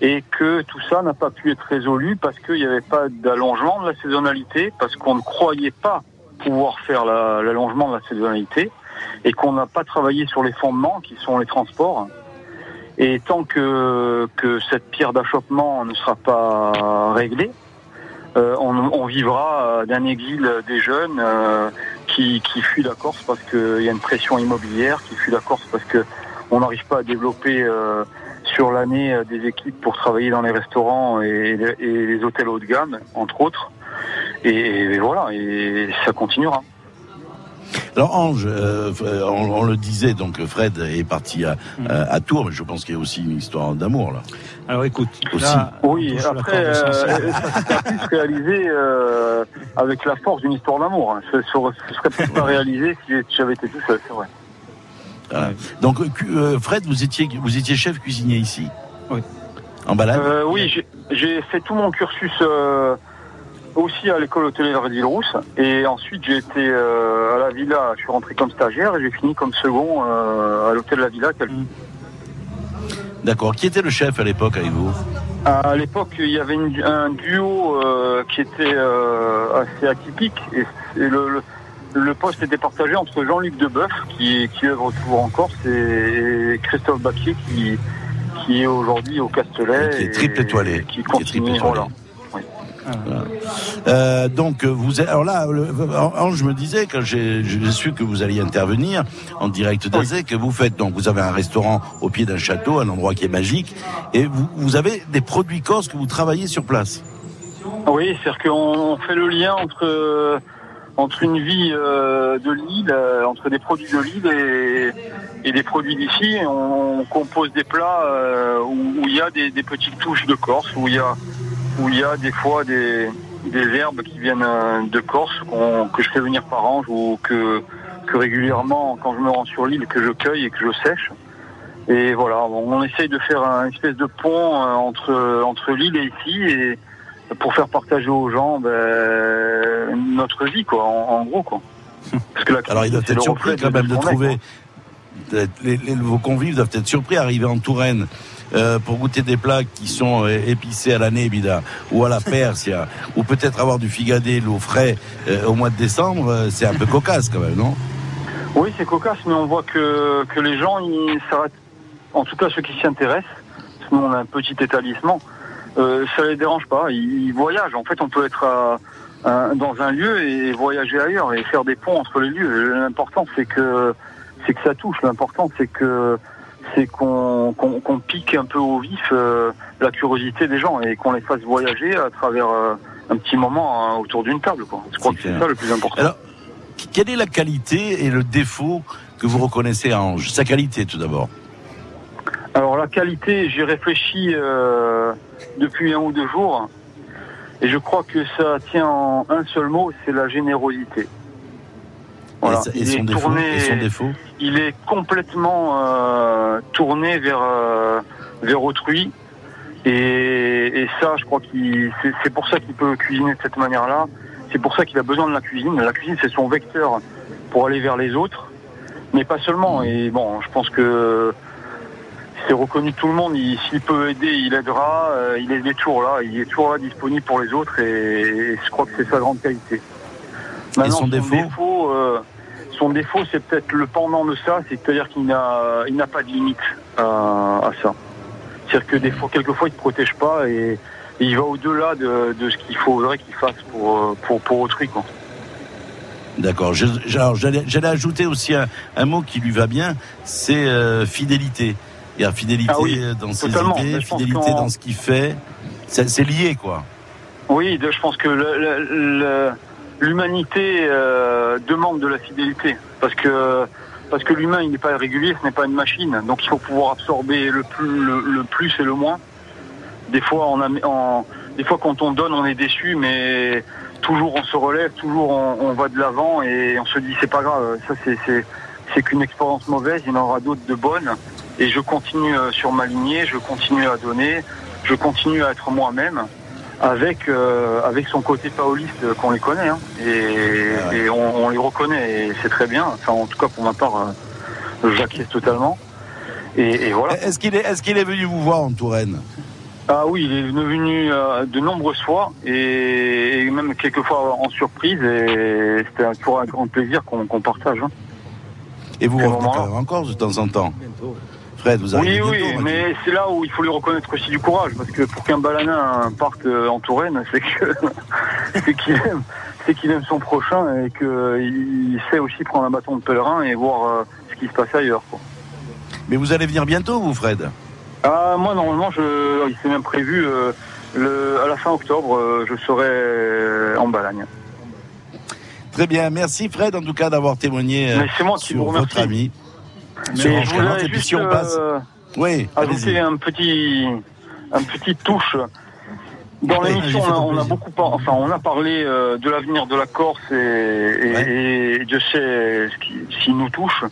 [SPEAKER 12] et que tout ça n'a pas pu être résolu parce qu'il n'y avait pas d'allongement de la saisonnalité, parce qu'on ne croyait pas pouvoir faire la- l'allongement de la saisonnalité et qu'on n'a pas travaillé sur les fondements qui sont les transports. Et tant que, que cette pierre d'achoppement ne sera pas réglée, euh, on, on vivra euh, d'un exil des jeunes euh, qui, qui fuient la Corse parce qu'il y a une pression immobilière, qui fuient la Corse parce que on n'arrive pas à développer euh, sur l'année euh, des équipes pour travailler dans les restaurants et, les hôtels haut de gamme, entre autres. Et voilà, et ça continuera.
[SPEAKER 2] Alors Ange, euh, on, on le disait, donc Fred est parti à, à, à Tours, mais je pense qu'il y a aussi une histoire d'amour là.
[SPEAKER 3] Alors écoute,
[SPEAKER 2] Aussi.
[SPEAKER 3] là,
[SPEAKER 12] Oui, après, euh, ça serait plus réalisé euh, avec la force d'une histoire d'amour. hein. Ce serait, ce serait peut-être pas réalisé si j'avais été tout seul, c'est vrai.
[SPEAKER 2] Voilà. Donc euh, Fred, vous étiez vous étiez chef cuisinier ici.
[SPEAKER 3] Oui.
[SPEAKER 2] En balade.
[SPEAKER 12] Euh, oui, j'ai- j'ai fait tout mon cursus euh, aussi à l'école hôtelière d'Île-Rousse. Et ensuite, j'ai été euh, à la villa, je suis rentré comme stagiaire et j'ai fini comme second euh, à l'hôtel de la villa. quel-
[SPEAKER 2] D'accord. Qui était le chef à l'époque avec vous?
[SPEAKER 12] À l'époque, il y avait une- un duo euh, qui était assez atypique et, et le, le, le poste était partagé entre Jean-Luc Deboeuf, qui, qui œuvre toujours en Corse, et, et Christophe Baquier, qui, qui est aujourd'hui au Castellet.
[SPEAKER 2] Qui est triple
[SPEAKER 12] et
[SPEAKER 2] étoilé.
[SPEAKER 12] Qui
[SPEAKER 2] Qui est
[SPEAKER 12] continue,
[SPEAKER 2] triple étoilé.
[SPEAKER 12] voilà.
[SPEAKER 2] Euh, donc vous êtes- alors là, le, Ange me disait quand j'ai su que vous alliez intervenir en direct d'Azé que vous faites donc vous avez un restaurant au pied d'un château, un endroit qui est magique, et vous, vous avez des produits corses que vous travaillez sur place.
[SPEAKER 12] Oui, c'est-à-dire qu'on fait le lien entre entre une vie euh, de l'île, euh, entre des produits de l'île et, et des produits d'ici. On compose des plats euh, où où il y a des, des petites touches de Corse, où il y a où il y a des fois des, des herbes qui viennent euh, de Corse que je fais venir par ange ou que que régulièrement quand je me rends sur l'île que je cueille et que je sèche. Et voilà, on essaye de faire un espèce de pont euh, entre entre l'île et ici et pour faire partager aux gens ben, notre vie, quoi, en, en gros, quoi. Parce que la
[SPEAKER 2] Alors ils doivent être surpris quand même de trouver. Les, les- vos convives doivent être surpris d'arriver en Touraine euh, pour goûter des plats qui sont euh, épicés à l'année, bida, ou à la persia, ou peut-être avoir du figadé au frais euh, au mois de décembre. euh, c'est un peu cocasse quand même, non?
[SPEAKER 12] Oui, c'est cocasse, mais on voit que, que les gens, ils en tout cas ceux qui s'y intéressent, parce on a un petit établissement, euh, ça les dérange pas, ils, ils voyagent. En fait, on peut être à- à- dans un lieu et voyager ailleurs et faire des ponts entre les lieux. L'important, c'est que c'est que ça touche. L'important, c'est que c'est qu'on pique un peu au vif euh, la curiosité des gens et qu'on les fasse voyager à travers euh, un petit moment hein, autour d'une table. Quoi. Je crois que c'est ça le plus important.
[SPEAKER 2] Alors, quelle est la qualité et le défaut que vous reconnaissez à Ange? Sa qualité tout d'abord.
[SPEAKER 12] Alors la qualité, j'y réfléchis euh, depuis un ou deux jours et je crois que ça tient en un seul mot, c'est la générosité. Voilà.
[SPEAKER 2] Et, et son défaut,
[SPEAKER 12] tourné-
[SPEAKER 2] et son défaut
[SPEAKER 12] il est complètement euh, tourné vers euh, vers autrui. Et, et ça je crois qu'il c'est, pour ça qu'il peut cuisiner de cette manière-là. C'est pour ça qu'il a besoin de la cuisine. La cuisine c'est son vecteur pour aller vers les autres. Mais pas seulement. Et bon je pense que c'est reconnu tout le monde. Il, s'il peut aider il aidera. Euh, il est, toujours là. Il est toujours là disponible pour les autres. Et, et je crois que c'est sa grande qualité.
[SPEAKER 2] Son défaut
[SPEAKER 12] euh, son défaut, c'est peut-être le pendant de ça, c'est-à-dire qu'il n'a, il n'a pas de limite à, à ça. C'est-à-dire que des fois, quelquefois, il ne protège pas et, et il va au-delà de, de ce qu'il faudrait qu'il fasse pour, euh, pour, pour autrui. Quoi.
[SPEAKER 2] D'accord. Je- J'allais j'allais ajouter aussi un, un mot qui lui va bien, c'est euh, fidélité. Il y a fidélité
[SPEAKER 12] Ah oui,
[SPEAKER 2] dans ses idées, fidélité dans ce qu'il fait. C'est c'est lié, quoi.
[SPEAKER 12] Oui, je pense que le- le- le- l'humanité euh, demande de la fidélité. Parce que parce que l'humain il n'est pas régulier, ce n'est pas une machine, donc il faut pouvoir absorber le plus le, plus et le moins. Des fois on des fois quand on donne on est déçu, mais toujours on se relève, toujours on, va de l'avant et on se dit c'est pas grave, ça c'est c'est c'est qu'une expérience mauvaise, il y en aura d'autres de bonnes. Et je continue euh, sur ma lignée, je continue à donner, je continue à être moi-même avec euh, avec son côté paoliste qu'on les connaît hein. et, et on, on les reconnaît et c'est très bien. Enfin, en tout cas pour ma part, euh, j'acquiesce totalement. Et, et voilà.
[SPEAKER 2] Est-ce qu'il est, est, qu'il est venu vous voir en Touraine?
[SPEAKER 12] Ah oui, il est venu euh, de nombreuses fois et, et même quelques fois en surprise et c'était toujours un grand plaisir qu'on qu'on partage. hein.
[SPEAKER 2] Et vous revenez encore de temps en temps? Fred, vous arrivez
[SPEAKER 12] Oui,
[SPEAKER 2] bientôt,
[SPEAKER 12] oui, mais c'est là où il faut lui reconnaître aussi du courage, parce que pour qu'un balanin parte euh, en Touraine, c'est que c'est qu'il aime, c'est qu'il aime son prochain et qu'il sait aussi prendre un bâton de pèlerin et voir euh, ce qui se passe ailleurs. Quoi.
[SPEAKER 2] Mais vous allez venir bientôt, vous, Fred?
[SPEAKER 12] Ah, moi, normalement, je, il s'est même prévu euh, le, à la fin octobre, euh, je serai en Balagne.
[SPEAKER 2] Très bien, merci Fred en tout cas d'avoir témoigné euh,
[SPEAKER 12] Mais c'est moi qui
[SPEAKER 2] sur
[SPEAKER 12] vous remercie.
[SPEAKER 2] votre ami.
[SPEAKER 12] Mais je voulais
[SPEAKER 2] et
[SPEAKER 12] juste
[SPEAKER 2] on passe.
[SPEAKER 12] euh,
[SPEAKER 2] Oui,
[SPEAKER 12] ajouter un petit, un petit touche. Dans
[SPEAKER 2] Oui,
[SPEAKER 12] l'émission, on, a- on beaucoup, par- enfin, on a parlé euh, de l'avenir de la Corse et, et, et Dieu sait ce qui, ce qui nous touche.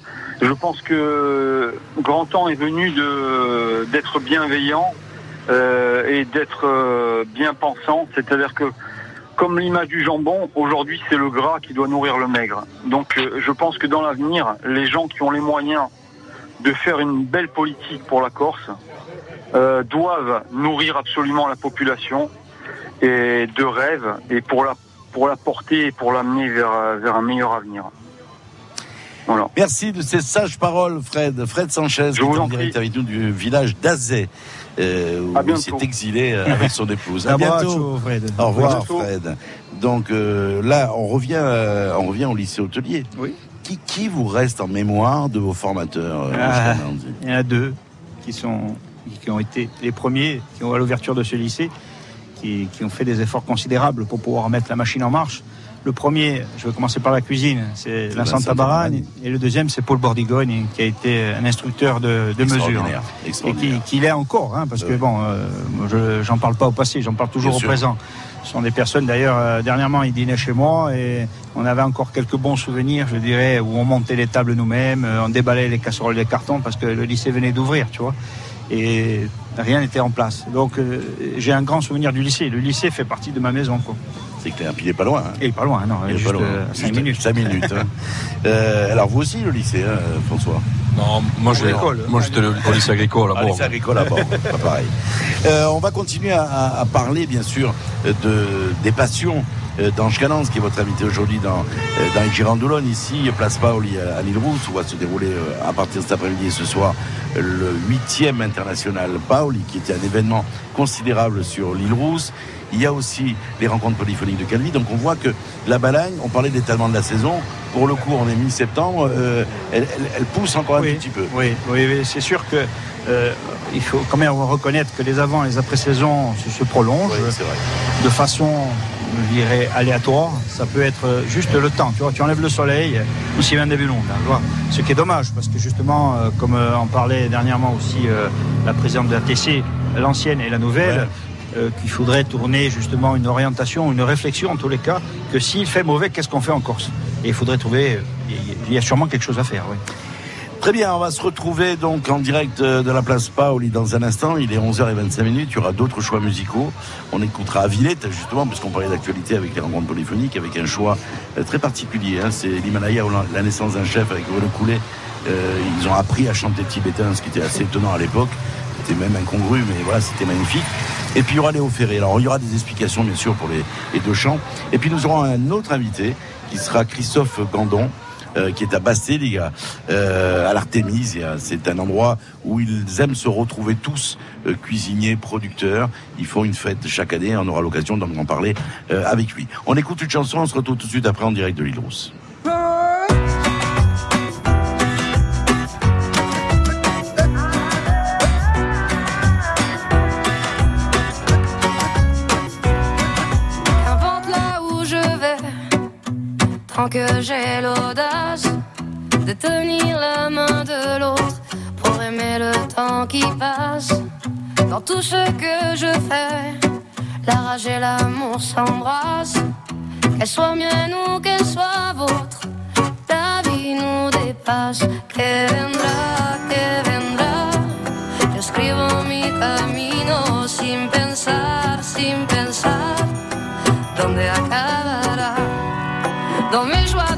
[SPEAKER 12] Je pense que grand temps est venu de d'être bienveillant euh, et d'être euh, bien pensant. C'est-à-dire que comme l'image du jambon, aujourd'hui c'est le gras qui doit nourrir le maigre. Donc je pense que dans l'avenir, les gens qui ont les moyens de faire une belle politique pour la Corse euh, doivent nourrir absolument la population et de rêves et pour la pour la porter et pour l'amener vers vers un meilleur avenir. Voilà.
[SPEAKER 2] Merci de ces sages paroles, Fred. Fred Sanchez, qui est en direct avec nous du village d'Azay, euh, où il s'est exilé euh, avec son épouse. À bientôt.
[SPEAKER 3] Fred.
[SPEAKER 2] Au revoir,
[SPEAKER 3] bientôt.
[SPEAKER 2] Fred. Donc euh, là, on revient, euh, on revient au lycée hôtelier.
[SPEAKER 3] Oui.
[SPEAKER 2] Qui, qui vous reste en mémoire de vos formateurs euh,
[SPEAKER 3] Ah, il y en a deux qui sont qui ont été les premiers qui ont à l'ouverture de ce lycée qui, qui ont fait des efforts considérables pour pouvoir mettre la machine en marche. Le premier, je vais commencer par la cuisine, c'est Vincent.
[SPEAKER 2] Tabarani.
[SPEAKER 3] Et le deuxième, c'est Paul Bordigogne, qui a été un instructeur de, de mesure. Et qui, qui l'est encore, hein, parce que
[SPEAKER 2] Oui.
[SPEAKER 3] bon, euh, je j'en parle pas au passé, j'en parle toujours au
[SPEAKER 2] sûr.
[SPEAKER 3] présent. Ce sont des personnes, d'ailleurs, euh, dernièrement, ils dînaient chez moi et on avait encore quelques bons souvenirs, je dirais, où on montait les tables nous-mêmes, euh, on déballait les casseroles les cartons parce que le lycée venait d'ouvrir, tu vois. Et rien n'était en place. Donc, euh, j'ai un grand souvenir du lycée. Le lycée fait partie de ma maison, quoi.
[SPEAKER 2] C'est clair, puis il est pas loin. hein.
[SPEAKER 3] Et pas loin, non,
[SPEAKER 2] Il est
[SPEAKER 3] juste
[SPEAKER 2] pas loin.
[SPEAKER 3] euh, cinq
[SPEAKER 2] Juste
[SPEAKER 3] minutes.
[SPEAKER 2] cinq minutes. hein. Euh, alors vous aussi le lycée, hein, François?
[SPEAKER 6] Non, moi j'étais le- au lycée agricole à
[SPEAKER 2] Ah,
[SPEAKER 6] bord.
[SPEAKER 2] lycée agricole à bord, pas pareil. Euh, on va continuer à, à- à parler, bien sûr, de, des passions euh, d'Ange Canance, qui est votre invité aujourd'hui dans, euh, dans les Girandoulogne, ici, place Paoli à, l'île Rousse, où va se dérouler euh, à partir de cet après-midi et ce soir euh, le huitième international Paoli, qui était un événement considérable sur l'île Rousse. Il y a aussi les rencontres polyphoniques de Calvi. Donc on voit que la Balagne, on parlait d'étalement de la saison. Pour le coup, on est mi-septembre. euh, elle, elle- elle pousse encore un
[SPEAKER 3] Oui,
[SPEAKER 2] petit peu.
[SPEAKER 3] Oui, oui, oui, c'est sûr que euh, il faut quand même reconnaître que les avant et les après-saisons se, se prolongent
[SPEAKER 2] Oui, c'est vrai.
[SPEAKER 3] de façon, je dirais, aléatoire. Ça peut être juste le temps. Tu vois, tu enlèves le soleil, ou s'il vient des ballons, là, tu vois. Ce qui est dommage, parce que justement, euh, comme euh, en parlait dernièrement aussi euh, la présidente de la TC, l'ancienne et la nouvelle, euh, qu'il faudrait tourner justement une orientation, une réflexion en tous les cas, que s'il fait mauvais, qu'est-ce qu'on fait en Corse? Et il faudrait trouver, euh, il y a sûrement quelque chose à faire. Oui.
[SPEAKER 2] Très bien, on va se retrouver donc en direct euh, de la place Paoli dans un instant. Il est 11h25 minutes. Il y aura d'autres choix musicaux. On écoutera Villette, justement, parce qu'on parlait d'actualité avec les rencontres polyphoniques, avec un choix très particulier. Hein. C'est l'Himalaya ou la naissance d'un chef avec Bruno Coulet. Ils ont appris à chanter tibétain, ce qui était assez étonnant à l'époque. C'était même incongru, mais voilà, c'était magnifique. Et puis il y aura Léo Ferré. Alors il y aura des explications, bien sûr, pour les, deux chants. Et puis nous aurons un autre invité qui sera Christophe Gandon. Euh, qui est à gars, euh, à l'Artémise. C'est un endroit où ils aiment se retrouver tous, euh, cuisiniers, producteurs. Ils font une fête chaque année. On aura l'occasion d'en parler avec lui. On écoute une chanson, on se retrouve tout de suite après en direct de l'île Rousse.
[SPEAKER 13] J'ai l'audace de tenir la main de l'autre pour aimer le temps qui passe. Dans tout ce que je fais, la rage et l'amour s'embrassent. Qu'elle soit mienne ou qu'elle soit vôtre, la vie nous dépasse. Que vendra, que vendra. Yo escribo mi camino sin pensar, sin pensar acabará. Dans mes joies,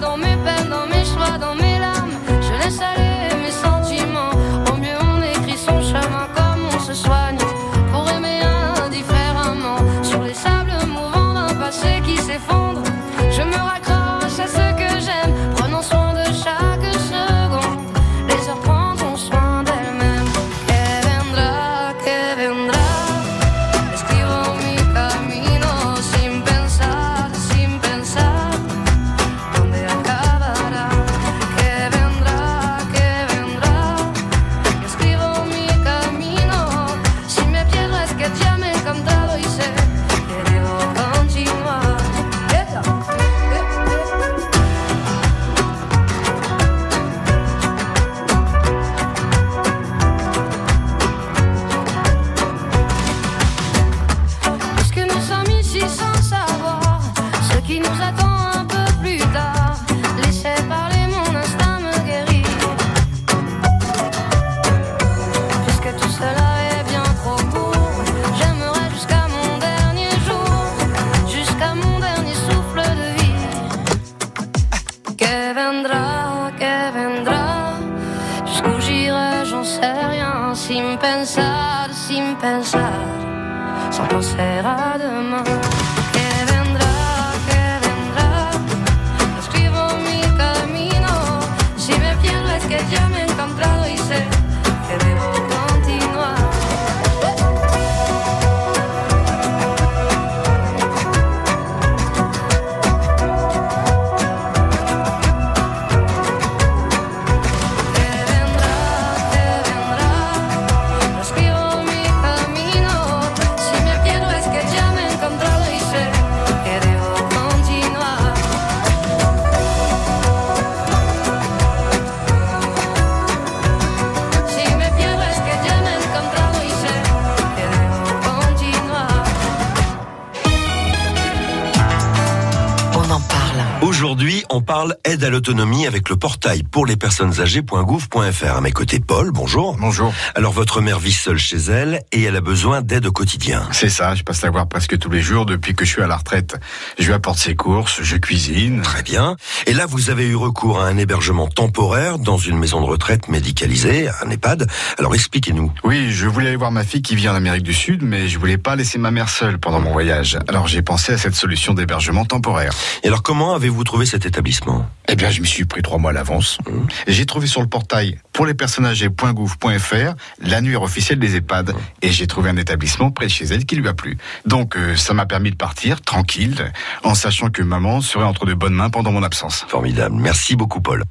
[SPEAKER 14] aide à l'autonomie avec le portail pour les personnes âgées.gouv.fr. À mes côtés, Paul, bonjour.
[SPEAKER 15] Bonjour.
[SPEAKER 14] Alors, votre mère vit seule chez elle et elle a besoin d'aide au quotidien.
[SPEAKER 15] C'est ça, je passe la voir presque tous les jours depuis que je suis à la retraite. Je lui apporte ses courses, je cuisine.
[SPEAKER 14] Très bien. Et là, vous avez eu recours à un hébergement temporaire dans une maison de retraite médicalisée, un EHPAD. Alors, expliquez-nous.
[SPEAKER 15] Oui, je voulais aller voir ma fille qui vit en Amérique du Sud, mais je voulais pas laisser ma mère seule pendant mon voyage. Alors j'ai pensé à cette solution d'hébergement temporaire.
[SPEAKER 14] Et alors, comment avez-vous trouvé cet établissement?
[SPEAKER 15] Eh bien, je m'y suis pris trois mois à l'avance. J'ai trouvé sur le portail pour les personnes âgées.gouv.fr l'annuaire officiel des EHPAD et j'ai trouvé un établissement près de chez elle qui lui a plu. Donc, euh, ça m'a permis de partir tranquille, en sachant que maman serait entre de bonnes mains pendant mon absence.
[SPEAKER 14] Formidable. Merci beaucoup, Paul.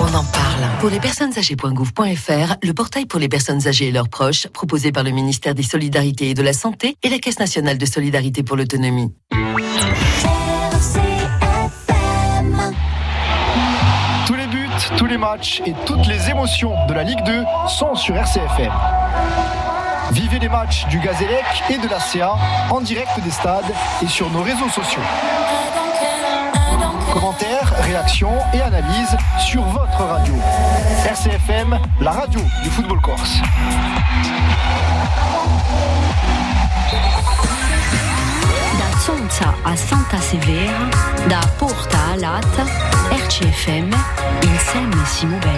[SPEAKER 5] On en parle. Pour les personnes âgées.gouv.fr, le portail pour les personnes âgées et leurs proches, proposé par le ministère des Solidarités et de la Santé et la Caisse nationale de solidarité pour l'autonomie.
[SPEAKER 16] Les matchs et toutes les émotions de la Ligue 2 sont sur RCFM. Vivez les matchs du Gazélec et de la CA en direct des stades et sur nos réseaux sociaux. Commentaires, réactions et analyses sur votre radio. RCFM, la radio du football corse.
[SPEAKER 17] Zonza a Santa Severa, da Porta a Lata, RCFM, insieme si muove.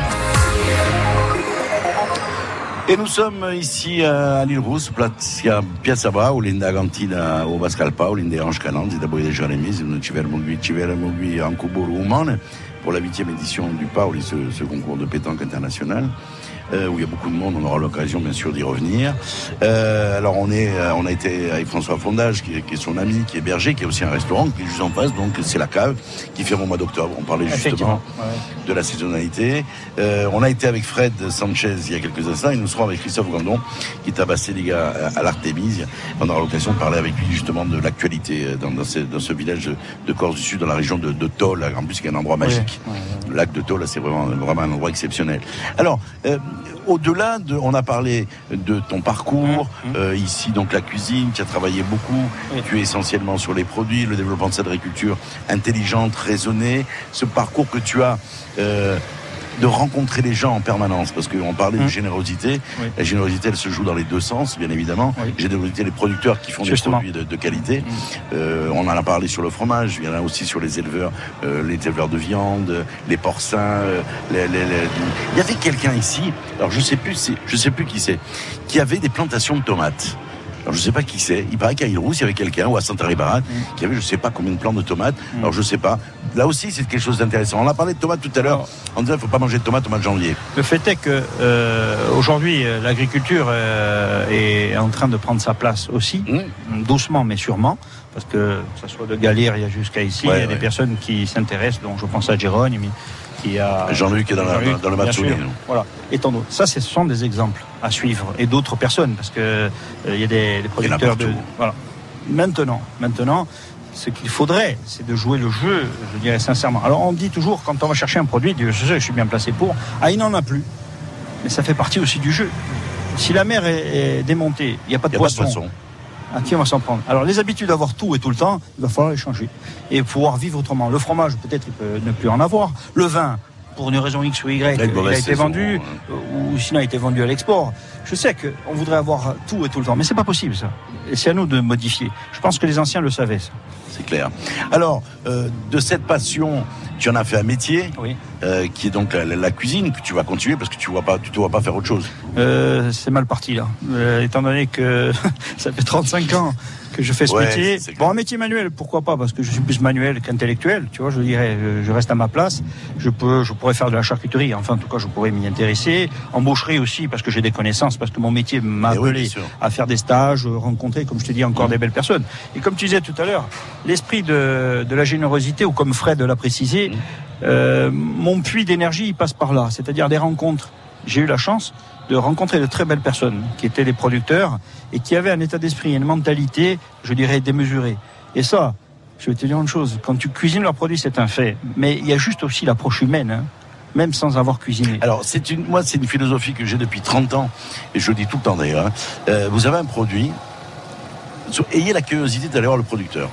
[SPEAKER 2] Et nous sommes ici à l'île Rousse, Piazza Ba, où l'Inda Gantina, au Bascalpa, où l'Inda Ange Canante, d'abord des Jérémies, nous Chivermogui, en Kuburu Umane, pour la huitième édition du PAOLI, ce, ce concours de pétanque international. Euh, où il y a beaucoup de monde. On aura l'occasion, bien sûr, d'y revenir. Euh, alors, on est, euh, on a été avec François Fondage, qui est, qui est, son ami, qui est berger, qui est aussi un restaurant, qui est juste en face. Donc, c'est la cave qui ferme au mois d'octobre. On parlait justement ouais. de la saisonnalité. Euh, on a été avec Fred Sanchez il y a quelques instants et nous serons avec Christophe Gandon, qui est abassé les gars à l'Artémise. On aura l'occasion de parler avec lui justement de l'actualité dans, dans, ce, dans, ce, village de, de, Corse du Sud, dans la région de, de Toll, en plus, qui est un endroit magique. Ouais, ouais, Le lac de Toll, c'est vraiment, vraiment un endroit exceptionnel. Alors, euh, au-delà de, on a parlé de ton parcours mmh, euh, ici, donc la cuisine. Tu as travaillé beaucoup. Tu es essentiellement sur les produits, le développement de cette agriculture intelligente, raisonnée. Ce parcours que tu as. Euh, de rencontrer les gens en permanence parce qu'on parlait
[SPEAKER 3] Mmh.
[SPEAKER 2] de générosité
[SPEAKER 3] Oui.
[SPEAKER 2] la générosité elle se joue dans les deux sens bien évidemment
[SPEAKER 3] Oui.
[SPEAKER 2] générosité les producteurs qui font
[SPEAKER 3] Justement.
[SPEAKER 2] des produits de, de qualité
[SPEAKER 3] Mmh.
[SPEAKER 2] Euh, on en a parlé sur le fromage il y en a aussi sur les éleveurs euh, les éleveurs de viande les porcins euh, les- les- les- il y avait quelqu'un ici alors je sais plus je sais plus qui c'est qui avait des plantations de tomates alors je sais pas qui c'est. Il paraît qu'à Île-Rousse, il y avait quelqu'un, ou à Santa Ribara, qui avait je sais pas combien de plants de tomates. Alors je sais pas. Là aussi, c'est quelque chose d'intéressant. On a parlé de tomates tout à l'heure. En disant, il faut pas manger de tomates au mois de janvier.
[SPEAKER 3] Le fait est que euh, aujourd'hui, euh, l'agriculture euh, est en train de prendre sa place aussi,
[SPEAKER 2] Mmh.
[SPEAKER 3] doucement mais sûrement, parce que que ce soit de Galère jusqu'à ici,
[SPEAKER 2] Ouais,
[SPEAKER 3] il y a
[SPEAKER 2] ouais.
[SPEAKER 3] des personnes qui s'intéressent, dont je pense à Jérôme, qui a
[SPEAKER 2] Jean-Luc est dans, la-
[SPEAKER 3] Jean-Luc,
[SPEAKER 2] dans le Matsouni.
[SPEAKER 3] sûr. Voilà. Et tant d'autres. Ça, ce sont des exemples à suivre et d'autres personnes, parce que euh, il y a des, des producteurs de. Voilà. Maintenant, maintenant, ce qu'il faudrait, c'est de jouer le jeu, je dirais sincèrement. Alors, on dit toujours, quand on va chercher un produit, Dieu sait, je suis bien placé pour. Ah, il n'en a plus. Mais ça fait partie aussi du jeu. Si la mer est, est démontée, il n'y a pas de
[SPEAKER 2] Il y a pas de
[SPEAKER 3] poisson. À qui on va s'en prendre Alors, les habitudes d'avoir tout et tout le temps, il va falloir les changer. Et pouvoir vivre autrement. Le fromage, peut-être, il peut ne plus en avoir. Le vin, pour une raison X ou Y, il a été vendu, euh, ou sinon il a été vendu à l'export. Je sais qu'on voudrait avoir tout et tout le temps, mais c'est pas possible, ça. Et c'est à nous de modifier. Je pense que les anciens le savaient, ça.
[SPEAKER 2] C'est clair. Alors, euh, de cette passion, tu en as fait un métier,
[SPEAKER 3] Oui.
[SPEAKER 2] euh, qui est donc la, cuisine, que tu vas continuer parce que tu vois pas, tu te vois pas faire autre chose.
[SPEAKER 3] Euh, c'est mal parti là. Euh, étant donné que ça fait 35 ans que je fais ce
[SPEAKER 2] Ouais,
[SPEAKER 3] métier. Bon, un métier manuel, pourquoi pas Parce que je suis plus manuel qu'intellectuel. Tu vois, je dirais, je, je reste à ma place. Je peux, je pourrais faire de la charcuterie. Enfin, en tout cas, je pourrais m'y intéresser. Embaucherie aussi, parce que j'ai des connaissances, parce que mon métier m'a
[SPEAKER 2] Eh oui,
[SPEAKER 3] appelé à faire des stages, euh, rencontrer, comme je te dis, encore
[SPEAKER 2] Mmh.
[SPEAKER 3] des belles personnes. Et comme tu disais tout à l'heure, l'esprit de, de la générosité, ou comme Fred l'a précisé,
[SPEAKER 2] Mmh.
[SPEAKER 3] euh, mon puits d'énergie, il passe par là. C'est-à-dire des rencontres. J'ai eu la chance de rencontrer de très belles personnes qui étaient des producteurs et qui avaient un état d'esprit une mentalité, je dirais, démesurée. Et ça, je vais te dire une chose, quand tu cuisines leurs produits, c'est un fait. Mais il y a juste aussi l'approche humaine, hein, même sans avoir cuisiné.
[SPEAKER 2] Alors, c'est une, moi, c'est une philosophie que j'ai depuis 30 ans, et je le dis tout le temps d'ailleurs. hein. Euh, vous avez un produit, ayez la curiosité d'aller voir le producteur.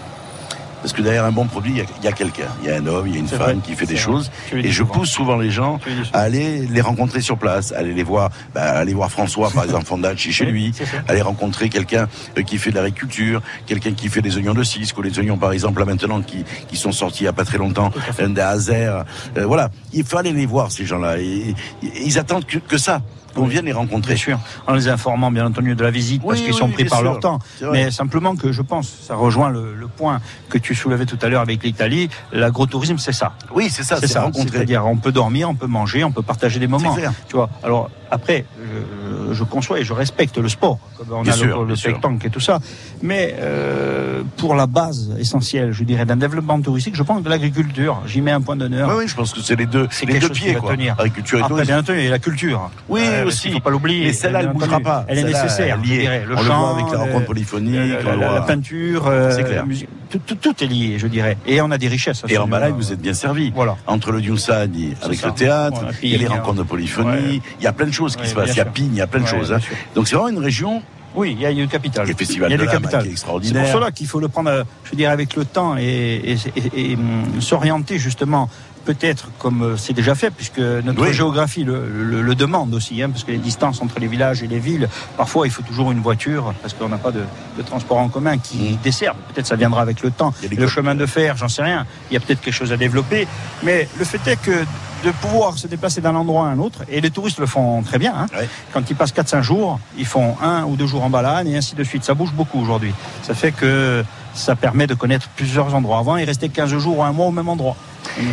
[SPEAKER 2] Parce que derrière un bon produit, il y a- il y a, quelqu'un. Il y a un homme, il y a une femme
[SPEAKER 3] vrai,
[SPEAKER 2] qui fait des
[SPEAKER 3] vrai.
[SPEAKER 2] choses. Et je pousse souvent les gens à aller les rencontrer sur place, aller les voir, bah, aller voir François, par exemple, Fondacci chez lui, aller rencontrer quelqu'un euh, qui fait de l'agriculture, quelqu'un qui fait des oignons de cisque, ou les oignons, par exemple, là maintenant, qui, qui sont sortis il n'y a pas très longtemps, euh, des Hazer. Euh, voilà. Il faut aller les voir, ces gens-là. Et, et- ils attendent que, que ça, qu'on
[SPEAKER 3] Oui.
[SPEAKER 2] vienne les rencontrer.
[SPEAKER 3] Bien sûr, en les informant bien entendu de la visite parce
[SPEAKER 2] Oui,
[SPEAKER 3] qu'ils sont pris par
[SPEAKER 2] sûr.
[SPEAKER 3] leur temps. Mais simplement que je pense, ça rejoint le, le point que tu soulevais tout à l'heure avec l'Italie. L'agrotourisme, c'est ça.
[SPEAKER 2] Oui, c'est ça, c'est rencontrer.
[SPEAKER 3] C'est-à-dire, on peut dormir, on peut manger, on peut partager des moments. Tu vois. Alors après, je, je conçois et je respecte le sport, comme on
[SPEAKER 2] Bien
[SPEAKER 3] a
[SPEAKER 2] sûr,
[SPEAKER 3] le, le pétanque et tout ça. Mais euh, pour la base essentielle, je dirais, d'un développement touristique, je pense de l'agriculture. J'y mets un point d'honneur.
[SPEAKER 2] Oui, oui, je pense que c'est les deux, les deux pieds, quoi.
[SPEAKER 3] tenir.
[SPEAKER 2] Agriculture et
[SPEAKER 3] Après,
[SPEAKER 2] tourisme.
[SPEAKER 3] bien entendu, a la culture.
[SPEAKER 2] Oui,
[SPEAKER 3] Euh,
[SPEAKER 2] aussi.
[SPEAKER 3] Il faut pas l'oublier.
[SPEAKER 2] Mais celle-là, elle ne bougera pas.
[SPEAKER 3] Elle est nécessaire,
[SPEAKER 2] elle est.
[SPEAKER 3] dirais. Le
[SPEAKER 2] On le
[SPEAKER 3] chant,
[SPEAKER 2] voit avec la
[SPEAKER 3] euh,
[SPEAKER 2] rencontre polyphonique,
[SPEAKER 3] la,
[SPEAKER 2] le
[SPEAKER 3] peinture, euh,
[SPEAKER 2] C'est clair.
[SPEAKER 3] la musique, tout, tout- tout est lié, je dirais. Et on a des richesses.
[SPEAKER 2] Et en. Malais, vous êtes bien servi.
[SPEAKER 3] Voilà.
[SPEAKER 2] Entre le Dioussani avec
[SPEAKER 3] ça.
[SPEAKER 2] le théâtre, il y a les rencontres de polyphonie, il y a plein de choses qui se passent. Il y a. Pigne, il y a plein de choses. hein. Donc c'est vraiment une région
[SPEAKER 3] Oui, il y a eu le capital.
[SPEAKER 2] Il y a le Festival
[SPEAKER 3] Il y a
[SPEAKER 2] de
[SPEAKER 3] le capital.
[SPEAKER 2] qui est
[SPEAKER 3] C'est
[SPEAKER 2] extraordinaire.
[SPEAKER 3] pour cela qu'il faut le prendre, euh, je veux dire, avec le temps et, et- et- et, hum, s'orienter justement, peut-être comme euh, c'est déjà fait, puisque notre
[SPEAKER 2] Oui.
[SPEAKER 3] géographie le, le- le demande aussi, hein, parce que les distances entre les villages et les villes, parfois il faut toujours une voiture, parce qu'on n'a pas de, de transport en commun qui dessert. Peut-être ça viendra avec le temps. Le chemin de fer, j'en sais rien. Il y a peut-être quelque chose à développer. Mais le fait est que de pouvoir se déplacer d'un endroit à un autre, et les touristes le font très bien, hein, quand ils passent 4-5 jours, ils font un ou deux jours en balade et ainsi de suite. Ça bouge beaucoup aujourd'hui. Ça fait que ça permet de connaître plusieurs endroits. Avant, ils restaient 15 jours ou un mois au même endroit.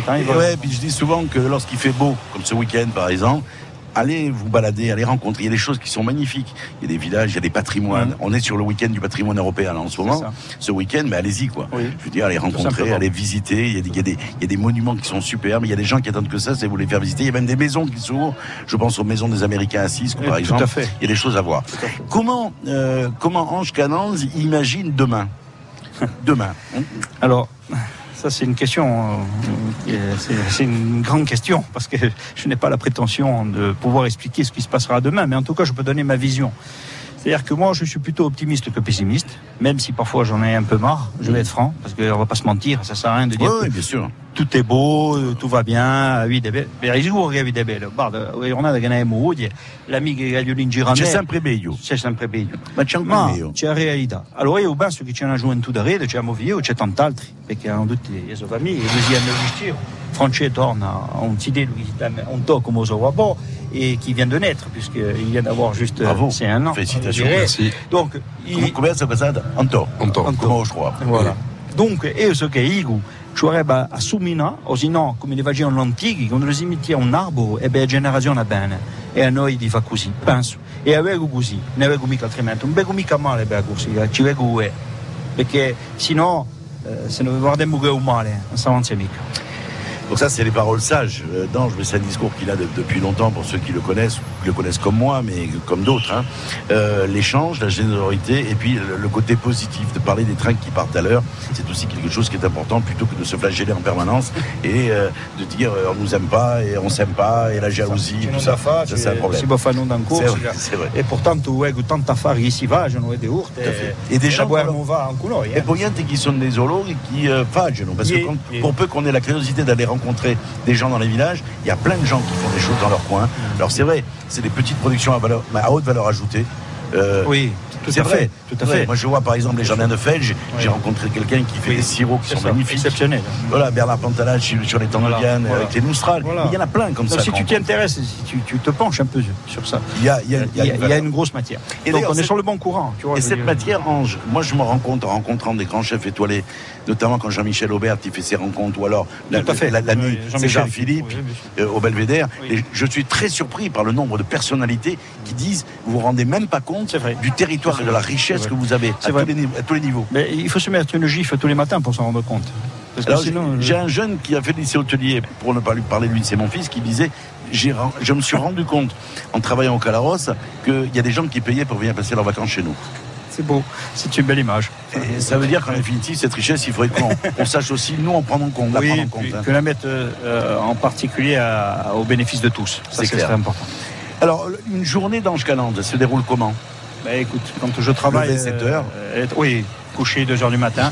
[SPEAKER 2] Ouais, puis je dis souvent que lorsqu'il fait beau, comme ce week-end par exemple, allez vous balader, allez rencontrer. Il y a des choses qui sont magnifiques. Il y a des villages, il y a des patrimoines. On est sur le week-end du patrimoine européen là, en ce moment. Ce week-end, mais allez-y quoi. Je veux dire, allez rencontrer, allez visiter. Il y, a des, il, y a des, il y a des monuments qui sont superbes. Il y a des gens qui attendent que ça, c'est vous les faire visiter. Il y a même des maisons qui s'ouvrent. Je pense aux maisons des Américains à Cisco,
[SPEAKER 3] Oui,
[SPEAKER 2] par
[SPEAKER 3] tout
[SPEAKER 2] exemple.
[SPEAKER 3] à fait.
[SPEAKER 2] Il y a des choses à voir. Comment, euh, comment Ange Cananz imagine demain? Demain.
[SPEAKER 3] Alors, ça c'est une question, euh, c'est une grande question, parce que je n'ai pas la prétention de pouvoir expliquer ce qui se passera demain, mais en tout cas je peux donner ma vision. C'est-à-dire que moi, je suis plutôt optimiste que pessimiste, même si parfois j'en ai un peu marre, je vais être franc, parce qu'on va pas se mentir, ça sert à rien de dire
[SPEAKER 2] Oui,
[SPEAKER 3] que
[SPEAKER 2] oui, bien sûr.
[SPEAKER 3] tout est beau, euh, tout va bien, la vita è bella. Per sicuro che la vita è bella. Guarda, la giornata che ne abbiamo oggi, l'amica che io l'ingirano.
[SPEAKER 2] C'è sempre meglio.
[SPEAKER 3] C'è sempre meglio.
[SPEAKER 2] Ma c'è anche
[SPEAKER 3] Ma
[SPEAKER 2] meglio.
[SPEAKER 3] c'è la realtà. Allora io penso che c'è una gioventù da rete, c'è Movio, c'è tant'altri, perché hanno tutti le sue famiglie, e così hanno gestito. Franchet torna a un idée, lui, un taux comme aux Awabo, et qui vient de naître, puisqu'il vient d'avoir juste
[SPEAKER 2] Bravo.
[SPEAKER 3] c'est un an.
[SPEAKER 2] Félicitations. Merci.
[SPEAKER 3] Donc,
[SPEAKER 2] Come- Come è passata? Anto.
[SPEAKER 6] Anto.
[SPEAKER 2] Come je crois.
[SPEAKER 3] Voilà. Io so che Igu a Sumina, o se no, come le facevano antichi, quando si metteva un albero, e beh, la generazione bene. E a noi ti fa così, penso. E a Vego così, ne mica altrimenti. Non vengo mica male per così, eh, ci vengo eh. Perché se no, eh, se non guardiamo che è un male, non avanza mica.
[SPEAKER 2] Donc ça, c'est les paroles sages d'Ange, mais c'est un discours qu'il a de- depuis longtemps pour ceux qui le connaissent, qui le connaissent comme moi, mais comme d'autres. hein. Euh, L'échange, la générosité, et puis le, le côté positif, de parler des trains qui partent à l'heure, c'est aussi quelque chose qui est important, plutôt que de se flageller en permanence et euh, de dire euh, on nous aime pas et on s'aime pas et la jalousie, tout ça, ça c'est un problème. C'est vrai, c'est vrai.
[SPEAKER 3] e portanto ego tanta affari che si facciano e di urte
[SPEAKER 2] Et des gens
[SPEAKER 3] non va anche noi
[SPEAKER 2] E poi niente qui sono dei zoologhi qui faggiano, parce que pour peu qu'on ait la curiosité d'aller rencontrer des gens dans les villages, il y a plein de gens qui font des choses dans leur coin. Alors c'est vrai, c'est des petites productions à, à haute valeur ajoutée. Euh,
[SPEAKER 3] Oui, tout à
[SPEAKER 2] vrai,
[SPEAKER 3] fait, tout à fait.
[SPEAKER 2] Moi je vois par exemple les jardins de Felge, j'ai rencontré quelqu'un qui fait des sirops qui sont
[SPEAKER 3] ça,
[SPEAKER 2] magnifiques.
[SPEAKER 3] exceptionnel.
[SPEAKER 2] Voilà, Bernard Pantalage sur, les
[SPEAKER 3] Voilà,
[SPEAKER 2] avec les Noustrales.
[SPEAKER 3] voilà.
[SPEAKER 2] Il y en a plein comme
[SPEAKER 3] Donc,
[SPEAKER 2] ça.
[SPEAKER 3] Si tu t'y intéresses, si tu, tu te penches un peu sur ça,
[SPEAKER 2] Il y a, il y a- il y a une
[SPEAKER 3] grosse matière.
[SPEAKER 2] Et
[SPEAKER 3] Donc on est sur le bon courant. Tu vois,
[SPEAKER 2] Et cette
[SPEAKER 3] dire.
[SPEAKER 2] matière, Ange, moi je me rends compte en rencontrant des grands chefs étoilés, notamment quand Jean-Michel Aubert il fait ses rencontres, ou alors la,
[SPEAKER 3] Tout à fait.
[SPEAKER 2] la- la
[SPEAKER 3] Oui,
[SPEAKER 2] nuit, César
[SPEAKER 3] qui-
[SPEAKER 2] Philippe
[SPEAKER 3] oui,
[SPEAKER 2] euh, au Belvédère. Et je suis très surpris par le nombre de personnalités qui disent vous vous rendez même pas compte du territoire et de la richesse que vous avez à tous, les, niveaux- à tous les niveaux.
[SPEAKER 3] Mais il faut se mettre une gifle tous les matins pour s'en rendre compte. Euh,
[SPEAKER 2] j'ai- un jeune qui a fait le lycée hôtelier, pour ne pas lui parler de lui, c'est mon fils, qui disait je me suis rendu compte en travaillant au Calaros qu'il y a des gens qui payaient pour venir passer leurs vacances chez nous.
[SPEAKER 3] c'est beau, c'est une belle image.
[SPEAKER 2] Et ça veut dire qu'en définitive, cette richesse, il faudrait qu'on on sache aussi, nous, en prendre en compte. la
[SPEAKER 3] Oui,
[SPEAKER 2] prendre en compte,
[SPEAKER 3] puis
[SPEAKER 2] hein.
[SPEAKER 3] que la mettre euh, euh, en particulier à- au bénéfice de tous.
[SPEAKER 2] C'est
[SPEAKER 3] très important.
[SPEAKER 2] Alors, une journée d'Ange Calande se déroule comment
[SPEAKER 3] Bah, écoute, quand je travaille.
[SPEAKER 2] Lever 7 heures.
[SPEAKER 3] euh, oui, coucher 2 heures du matin.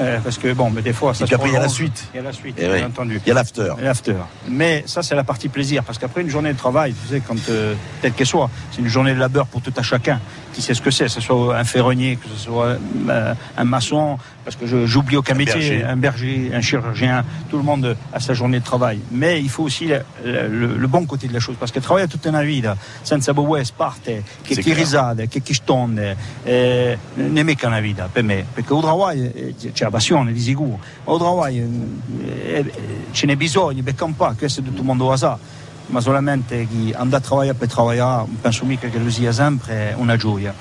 [SPEAKER 3] euh, parce que bon, mais des fois, ça
[SPEAKER 2] Et puis après, il y a la suite.
[SPEAKER 3] Il y a la suite,
[SPEAKER 2] Eh
[SPEAKER 3] bien
[SPEAKER 2] oui.
[SPEAKER 3] entendu.
[SPEAKER 2] Il y a l'after.
[SPEAKER 3] L'after. Mais ça, c'est la partie plaisir, parce qu'après une journée de travail, tu sais, quand euh, telle qu'elle soit, c'est une journée de labeur pour tout à chacun qui sait ce que c'est, que ce soit un ferronnier, que ce soit euh, un maçon, parce que je- j'oublie aucun
[SPEAKER 2] Un
[SPEAKER 3] métier,
[SPEAKER 2] berger.
[SPEAKER 3] un berger, un chirurgien, tout le monde a sa journée de travail. Mais il faut aussi le, le- le bon côté de la chose, parce que travailler toute una vita senza boes parte, che
[SPEAKER 2] clair.
[SPEAKER 3] risate, che chi stonde, eh, non è mica una vita per me, perché il lavoro eh, c'è la passione di sicuro, ma il lavoro eh, ce n'è bisogno, perché un po' questo tutto il mondo lo sa, ma solamente chi andrà a lavorare per lavorare, penso mica che lo sia sempre una gioia.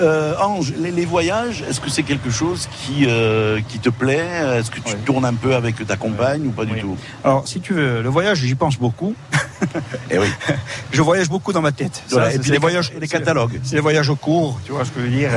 [SPEAKER 2] Euh, Ange, les, les voyages, est-ce que c'est quelque chose qui, euh, qui te plaît? Est-ce que tu tournes un peu avec ta compagne ou pas du tout?
[SPEAKER 3] Alors, si tu veux, le voyage, j'y pense beaucoup.
[SPEAKER 2] Eh oui.
[SPEAKER 3] Je voyage beaucoup dans ma tête.
[SPEAKER 2] Voilà,
[SPEAKER 3] Ça,
[SPEAKER 2] et puis les
[SPEAKER 3] voyages,
[SPEAKER 2] les catalogues.
[SPEAKER 3] C'est des voyages courts, tu vois ce que je veux dire,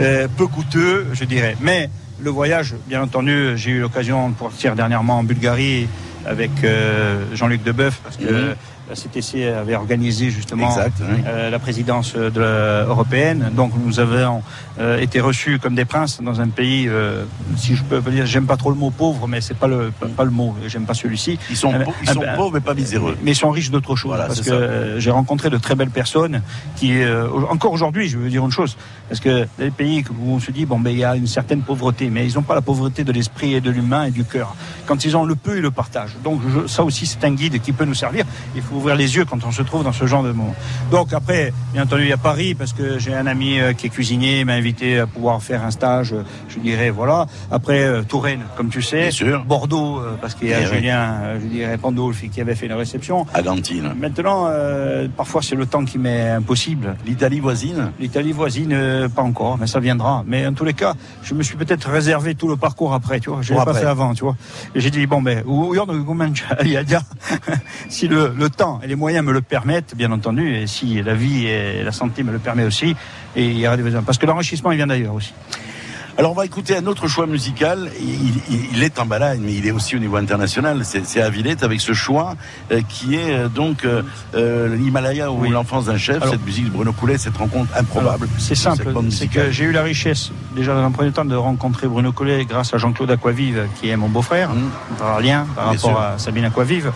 [SPEAKER 3] euh, peu coûteux, je dirais. Mais le voyage, bien entendu, j'ai eu l'occasion de partir dernièrement en Bulgarie avec euh, Jean-Luc Debeuf, parce que. La CTC avait organisé justement
[SPEAKER 2] Exact, oui.
[SPEAKER 3] euh, la présidence de la- européenne. Donc nous avons euh, été reçus comme des princes dans un pays, euh, si je peux dire, j'aime pas trop le mot pauvre, mais c'est pas le pas, pas le mot, j'aime pas celui-ci.
[SPEAKER 2] Ils sont,
[SPEAKER 3] Euh,
[SPEAKER 2] pau- ils sont
[SPEAKER 3] euh,
[SPEAKER 2] pauvres mais pas miséreux.
[SPEAKER 3] mais ils sont riches d'autre chose.
[SPEAKER 2] Voilà,
[SPEAKER 3] parce que euh, j'ai rencontré de très belles personnes qui, euh, encore aujourd'hui, je veux dire une chose, parce que les pays où on se dit, bon, ben, il y a une certaine pauvreté, mais ils n'ont pas la pauvreté de l'esprit et de l'humain et du cœur. Quand ils ont le peu, ils le partagent. Donc, je- ça aussi, c'est un guide qui peut nous servir. Il faut ouvrir les yeux quand on se trouve dans ce genre de moment. Donc, après, bien entendu, il y a Paris, parce que j'ai un ami euh, qui est cuisinier, il m'a invité à pouvoir faire un stage, euh, je dirais, voilà. Après, euh, Touraine, comme tu sais. Bordeaux, euh, parce qu'il y a
[SPEAKER 2] Eh.
[SPEAKER 3] Julien, euh, je dirais, Pandolfi qui avait fait une réception.
[SPEAKER 2] À Gantine.
[SPEAKER 3] Maintenant, euh, parfois c'est le temps qui m'est impossible.
[SPEAKER 2] L'Italie voisine
[SPEAKER 3] L'Italie voisine, euh, pas encore, mais ça viendra. Mais en tous les cas, je me suis peut-être réservé tout le parcours après, tu vois. Je l'ai pas fait avant, tu vois. Et j'ai dit bon ben, ou- il y a déjà, si le, le temps et les moyens me le permettent, bien entendu, et si la vie et la santé me le permet aussi, et il y aura des besoins. Parce que l'enrichissement, il vient d'ailleurs aussi.
[SPEAKER 2] Alors on va écouter un autre choix musical. Il, il- il est en Balagne, mais il est aussi au niveau international. C'est à Villette avec ce choix euh, qui est euh, donc euh, l'Himalaya ou l'enfance d'un chef.
[SPEAKER 3] Alors-
[SPEAKER 2] cette musique de Bruno Coulet, cette rencontre improbable.
[SPEAKER 3] C'est
[SPEAKER 2] de
[SPEAKER 3] simple, c'est que j'ai eu la richesse, déjà dans un premier temps, de rencontrer Bruno Collet grâce à Jean-Claude Aquavive, qui est mon beau-frère, par lien, par
[SPEAKER 2] Mmh. Bien
[SPEAKER 3] rapport
[SPEAKER 2] sûr.
[SPEAKER 3] à Sabine Aquavive,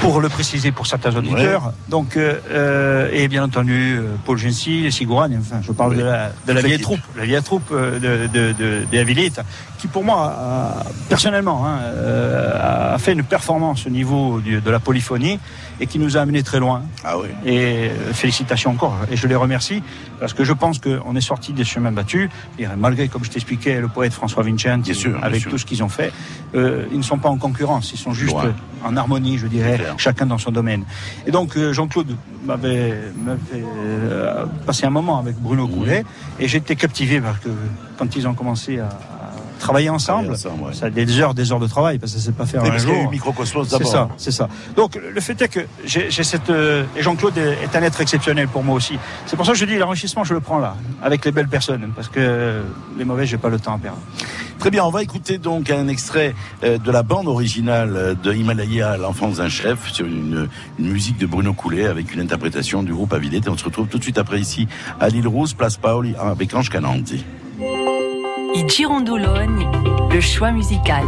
[SPEAKER 3] pour le préciser pour certains auditeurs. Donc, et bien entendu, Paul Gency, les enfin, je parle de la, de la vieille troupe, la vieille troupe euh, de, de, de, des Avilites, qui pour moi, a- personnellement, hein, euh, a fait une performance au niveau du- de la polyphonie et qui nous a amené très loin.
[SPEAKER 2] Ah oui.
[SPEAKER 3] Et euh, félicitations encore. Et je les remercie parce que je pense qu'on est sorti des chemins battus. Malgré, comme je t'expliquais, le poète François Vincent,
[SPEAKER 2] sûr,
[SPEAKER 3] avec
[SPEAKER 2] sûr.
[SPEAKER 3] tout ce qu'ils ont fait, euh, ils ne sont pas en concurrence. Ils sont juste en harmonie, je dirais, chacun dans son domaine. Et donc, euh, Jean-Claude m'avait euh, passé un moment avec Bruno. Coulet et j'étais captivé parce que quand ils ont commencé à travailler ensemble,
[SPEAKER 2] ensemble, ouais.
[SPEAKER 3] ça a des heures, des heures de travail parce que c'est pas faire un jour.
[SPEAKER 2] Microcosmos
[SPEAKER 3] C'est
[SPEAKER 2] d'abord.
[SPEAKER 3] ça, c'est ça. Donc le fait est que j'ai cette euh, et Jean-Claude est un être exceptionnel pour moi aussi. C'est pour ça que je dis l'enrichissement, je le prends là, avec les belles personnes, parce que euh, les mauvais, j'ai pas le temps à perdre.
[SPEAKER 2] Très bien, on va écouter donc un extrait euh, de la bande originale de Himalaya, l'enfance d'un chef, sur une, une musique de Bruno Coulet avec une interprétation du groupe Avilette. Et on se retrouve tout de suite après ici à l'île Rousse, place Paoli, avec Ange Cananti.
[SPEAKER 11] I Girondoloni, le choix musical.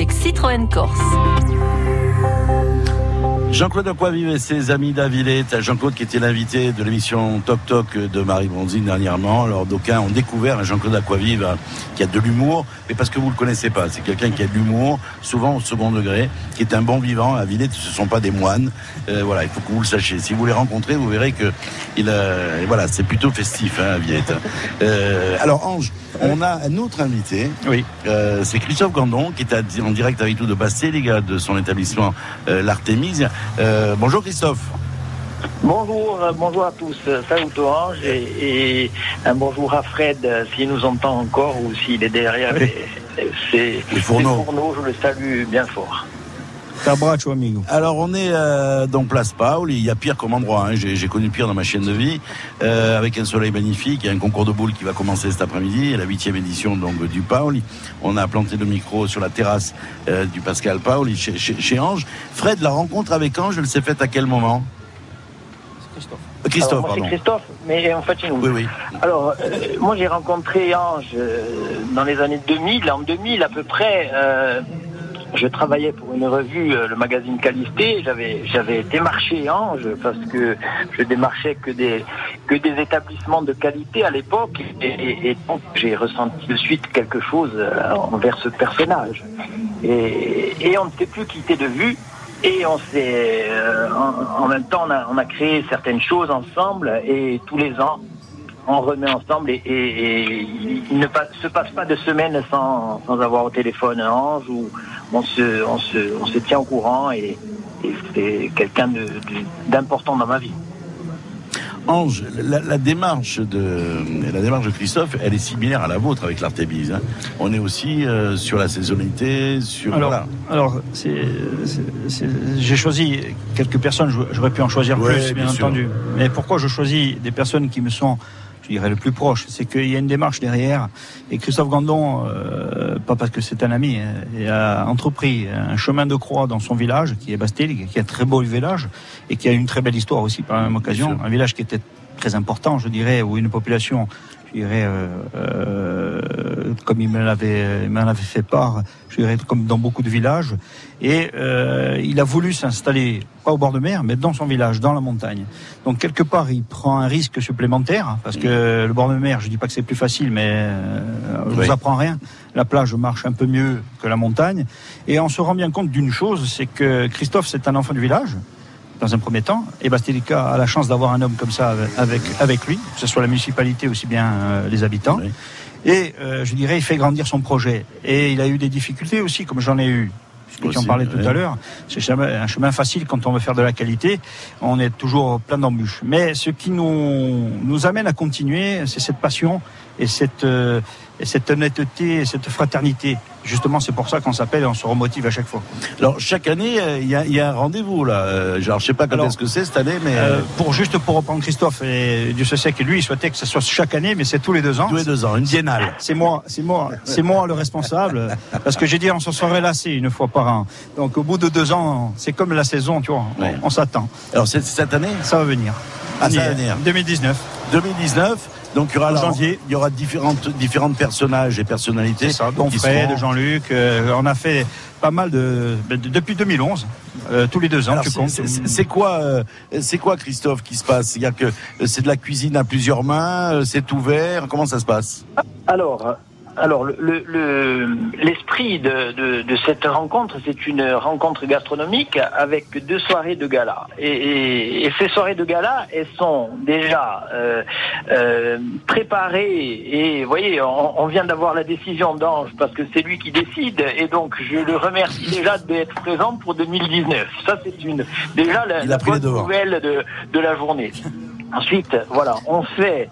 [SPEAKER 11] Avec Citroën Corse.
[SPEAKER 2] Jean-Claude Aquavive et ses amis d'Avillette. Jean-Claude qui était l'invité de l'émission Toc Toc de Marie Bronzine dernièrement. Alors d'aucuns ont découvert un Jean-Claude Aquavive euh, qui a de l'humour, mais parce que vous le connaissez pas. C'est quelqu'un qui a de l'humour, souvent au second degré, qui est un bon vivant. À Villette, ce sont pas des moines. Euh, voilà, il faut que vous le sachiez. Si vous les rencontrez, vous verrez que il, euh, voilà, c'est plutôt festif hein, à Villette. Euh, alors Ange, on a un autre invité.
[SPEAKER 3] Oui.
[SPEAKER 2] Euh, c'est Christophe Gandon qui est en direct avec nous de Basté, les gars, de son établissement euh, l'Artémise. Euh, bonjour Christophe.
[SPEAKER 18] Bonjour, euh, bonjour à tous. Euh, Salut Orange et, et un bonjour à Fred s'il nous entend encore ou s'il est derrière
[SPEAKER 2] Oui.
[SPEAKER 18] les,
[SPEAKER 2] Les fourneaux.
[SPEAKER 18] Je le salue bien fort.
[SPEAKER 3] Amigo.
[SPEAKER 2] Alors on est euh, dans Place Paul, il y a pire comme endroit, hein. j'ai j'ai connu pire dans ma chaîne de vie, euh, avec un soleil magnifique, il y a un concours de boules qui va commencer cet après-midi, la huitième édition donc du Pauli. On a planté le micro sur la terrasse euh, du Pascal Pauli chez, chez, chez Ange. Fred, la rencontre avec Ange, elle s'est faite à quel moment? Euh, Christophe,
[SPEAKER 18] Alors, moi,
[SPEAKER 2] pardon.
[SPEAKER 18] c'est Christophe, mais en fait, c'est nous.
[SPEAKER 2] Oui, oui.
[SPEAKER 18] Alors, euh, moi, j'ai rencontré Ange euh, dans les années 2000. En 2000, à peu près, euh, je travaillais pour une revue, euh, le magazine Qualité. J'avais, j'avais démarché Ange parce que je démarchais que des, que des établissements de qualité à l'époque. Et, et- et donc, j'ai ressenti de suite quelque chose euh, envers ce personnage. Et, et on ne s'est plus quitté de vue. Et on s'est, euh, en, en même temps, on a, on a créé certaines choses ensemble. Et tous les ans, on remet ensemble et, et- et il ne se passe pas de semaine sans, sans avoir au téléphone un ange où on se, on se, on se tient au courant et, et c'est quelqu'un d'important dans ma vie.
[SPEAKER 2] Ange, la, la démarche de la démarche de Christophe, elle est similaire à la vôtre avec l'Artémise. hein. On est aussi euh, sur la saisonnalité, sur
[SPEAKER 3] Alors,
[SPEAKER 2] voilà.
[SPEAKER 3] alors j'ai choisi quelques personnes, j'aurais pu en choisir
[SPEAKER 2] Ouais,
[SPEAKER 3] plus, bien,
[SPEAKER 2] bien
[SPEAKER 3] entendu. Mais pourquoi je choisis des personnes qui me sont, je dirais, le plus proches C'est qu'il y a une démarche derrière. Et Christophe Gandon, euh, pas parce que c'est un ami, hein, a entrepris un chemin de croix dans son village, qui est Bastil, qui est un très beau village, et qui a une très belle histoire aussi par la même occasion. Un village qui était très important, je dirais, où une population je dirais, euh, euh, comme il m'en avait fait part, je dirais, comme dans beaucoup de villages. Et euh, il a voulu s'installer, pas au bord de mer, mais dans son village, dans la montagne. Donc quelque part, il prend un risque supplémentaire, parce que le bord de mer, je dis pas que c'est plus facile, mais euh, je
[SPEAKER 2] Oui.
[SPEAKER 3] vous apprends rien. La plage marche un peu mieux que la montagne. Et on se rend bien compte d'une chose, c'est que Christophe, c'est un enfant du village dans un premier temps. Et Bastilica a la chance d'avoir un homme comme ça avec, avec lui, que ce soit la municipalité aussi bien euh, les habitants. Et euh, je dirais, il fait grandir son projet. Et il a eu des difficultés aussi, comme j'en ai eu. Puisque tu en parlais tout à l'heure. C'est jamais un chemin facile quand on veut faire de la qualité. On est toujours plein d'embûches. Mais ce qui nous, nous amène à continuer, c'est cette passion et cette, euh, et cette honnêteté et cette fraternité. Justement, c'est pour ça qu'on s'appelle et on se remotive à chaque fois.
[SPEAKER 2] Alors chaque année, euh, il y, a, il y a un rendez-vous là. Euh, Genre, je sais pas quand est-ce que c'est cette année, mais
[SPEAKER 3] Euh, pour juste pour reprendre Christophe et Dieu se sait que lui il souhaitait que ce soit chaque année mais c'est tous les deux ans.
[SPEAKER 2] tous les deux ans, une biennale.
[SPEAKER 3] C'est moi, c'est moi, c'est moi le responsable parce que j'ai dit on se serait lassé une fois par an. Donc au bout de deux ans, c'est comme la saison, tu vois, on,
[SPEAKER 2] Ouais.
[SPEAKER 3] on s'attend.
[SPEAKER 2] Alors cette année,
[SPEAKER 3] Ça va venir.
[SPEAKER 2] Ah, ça va venir.
[SPEAKER 3] 2019.
[SPEAKER 2] 2019. Donc il y aura
[SPEAKER 3] En
[SPEAKER 2] la-
[SPEAKER 3] janvier.
[SPEAKER 2] il y aura différentes différentes personnages et personnalités.
[SPEAKER 3] Ça, Fred,
[SPEAKER 2] seront-
[SPEAKER 3] Jean-Luc. euh, on a fait pas mal de, de- depuis 2011, euh, tous les deux ans.
[SPEAKER 2] Alors,
[SPEAKER 3] tu
[SPEAKER 2] c'est-
[SPEAKER 3] comptes.
[SPEAKER 2] c'est- c'est c'est quoi, euh, c'est quoi, Christophe, qui se passe? Il y a que euh, c'est de la cuisine à plusieurs mains, euh, c'est ouvert. Comment ça se passe?
[SPEAKER 18] Alors, alors le- le- le- l'esprit de, de- de cette rencontre, c'est une rencontre gastronomique avec deux soirées de gala. Et, et- et ces soirées de gala, elles sont déjà euh, euh, préparées. Et vous voyez, on, on vient d'avoir la décision d'Ange parce que c'est lui qui décide. Et donc, je le remercie déjà d'être présent pour 2019. Ça, c'est une déjà la, la bonne nouvelle de, de la journée. Ensuite, voilà, on fait,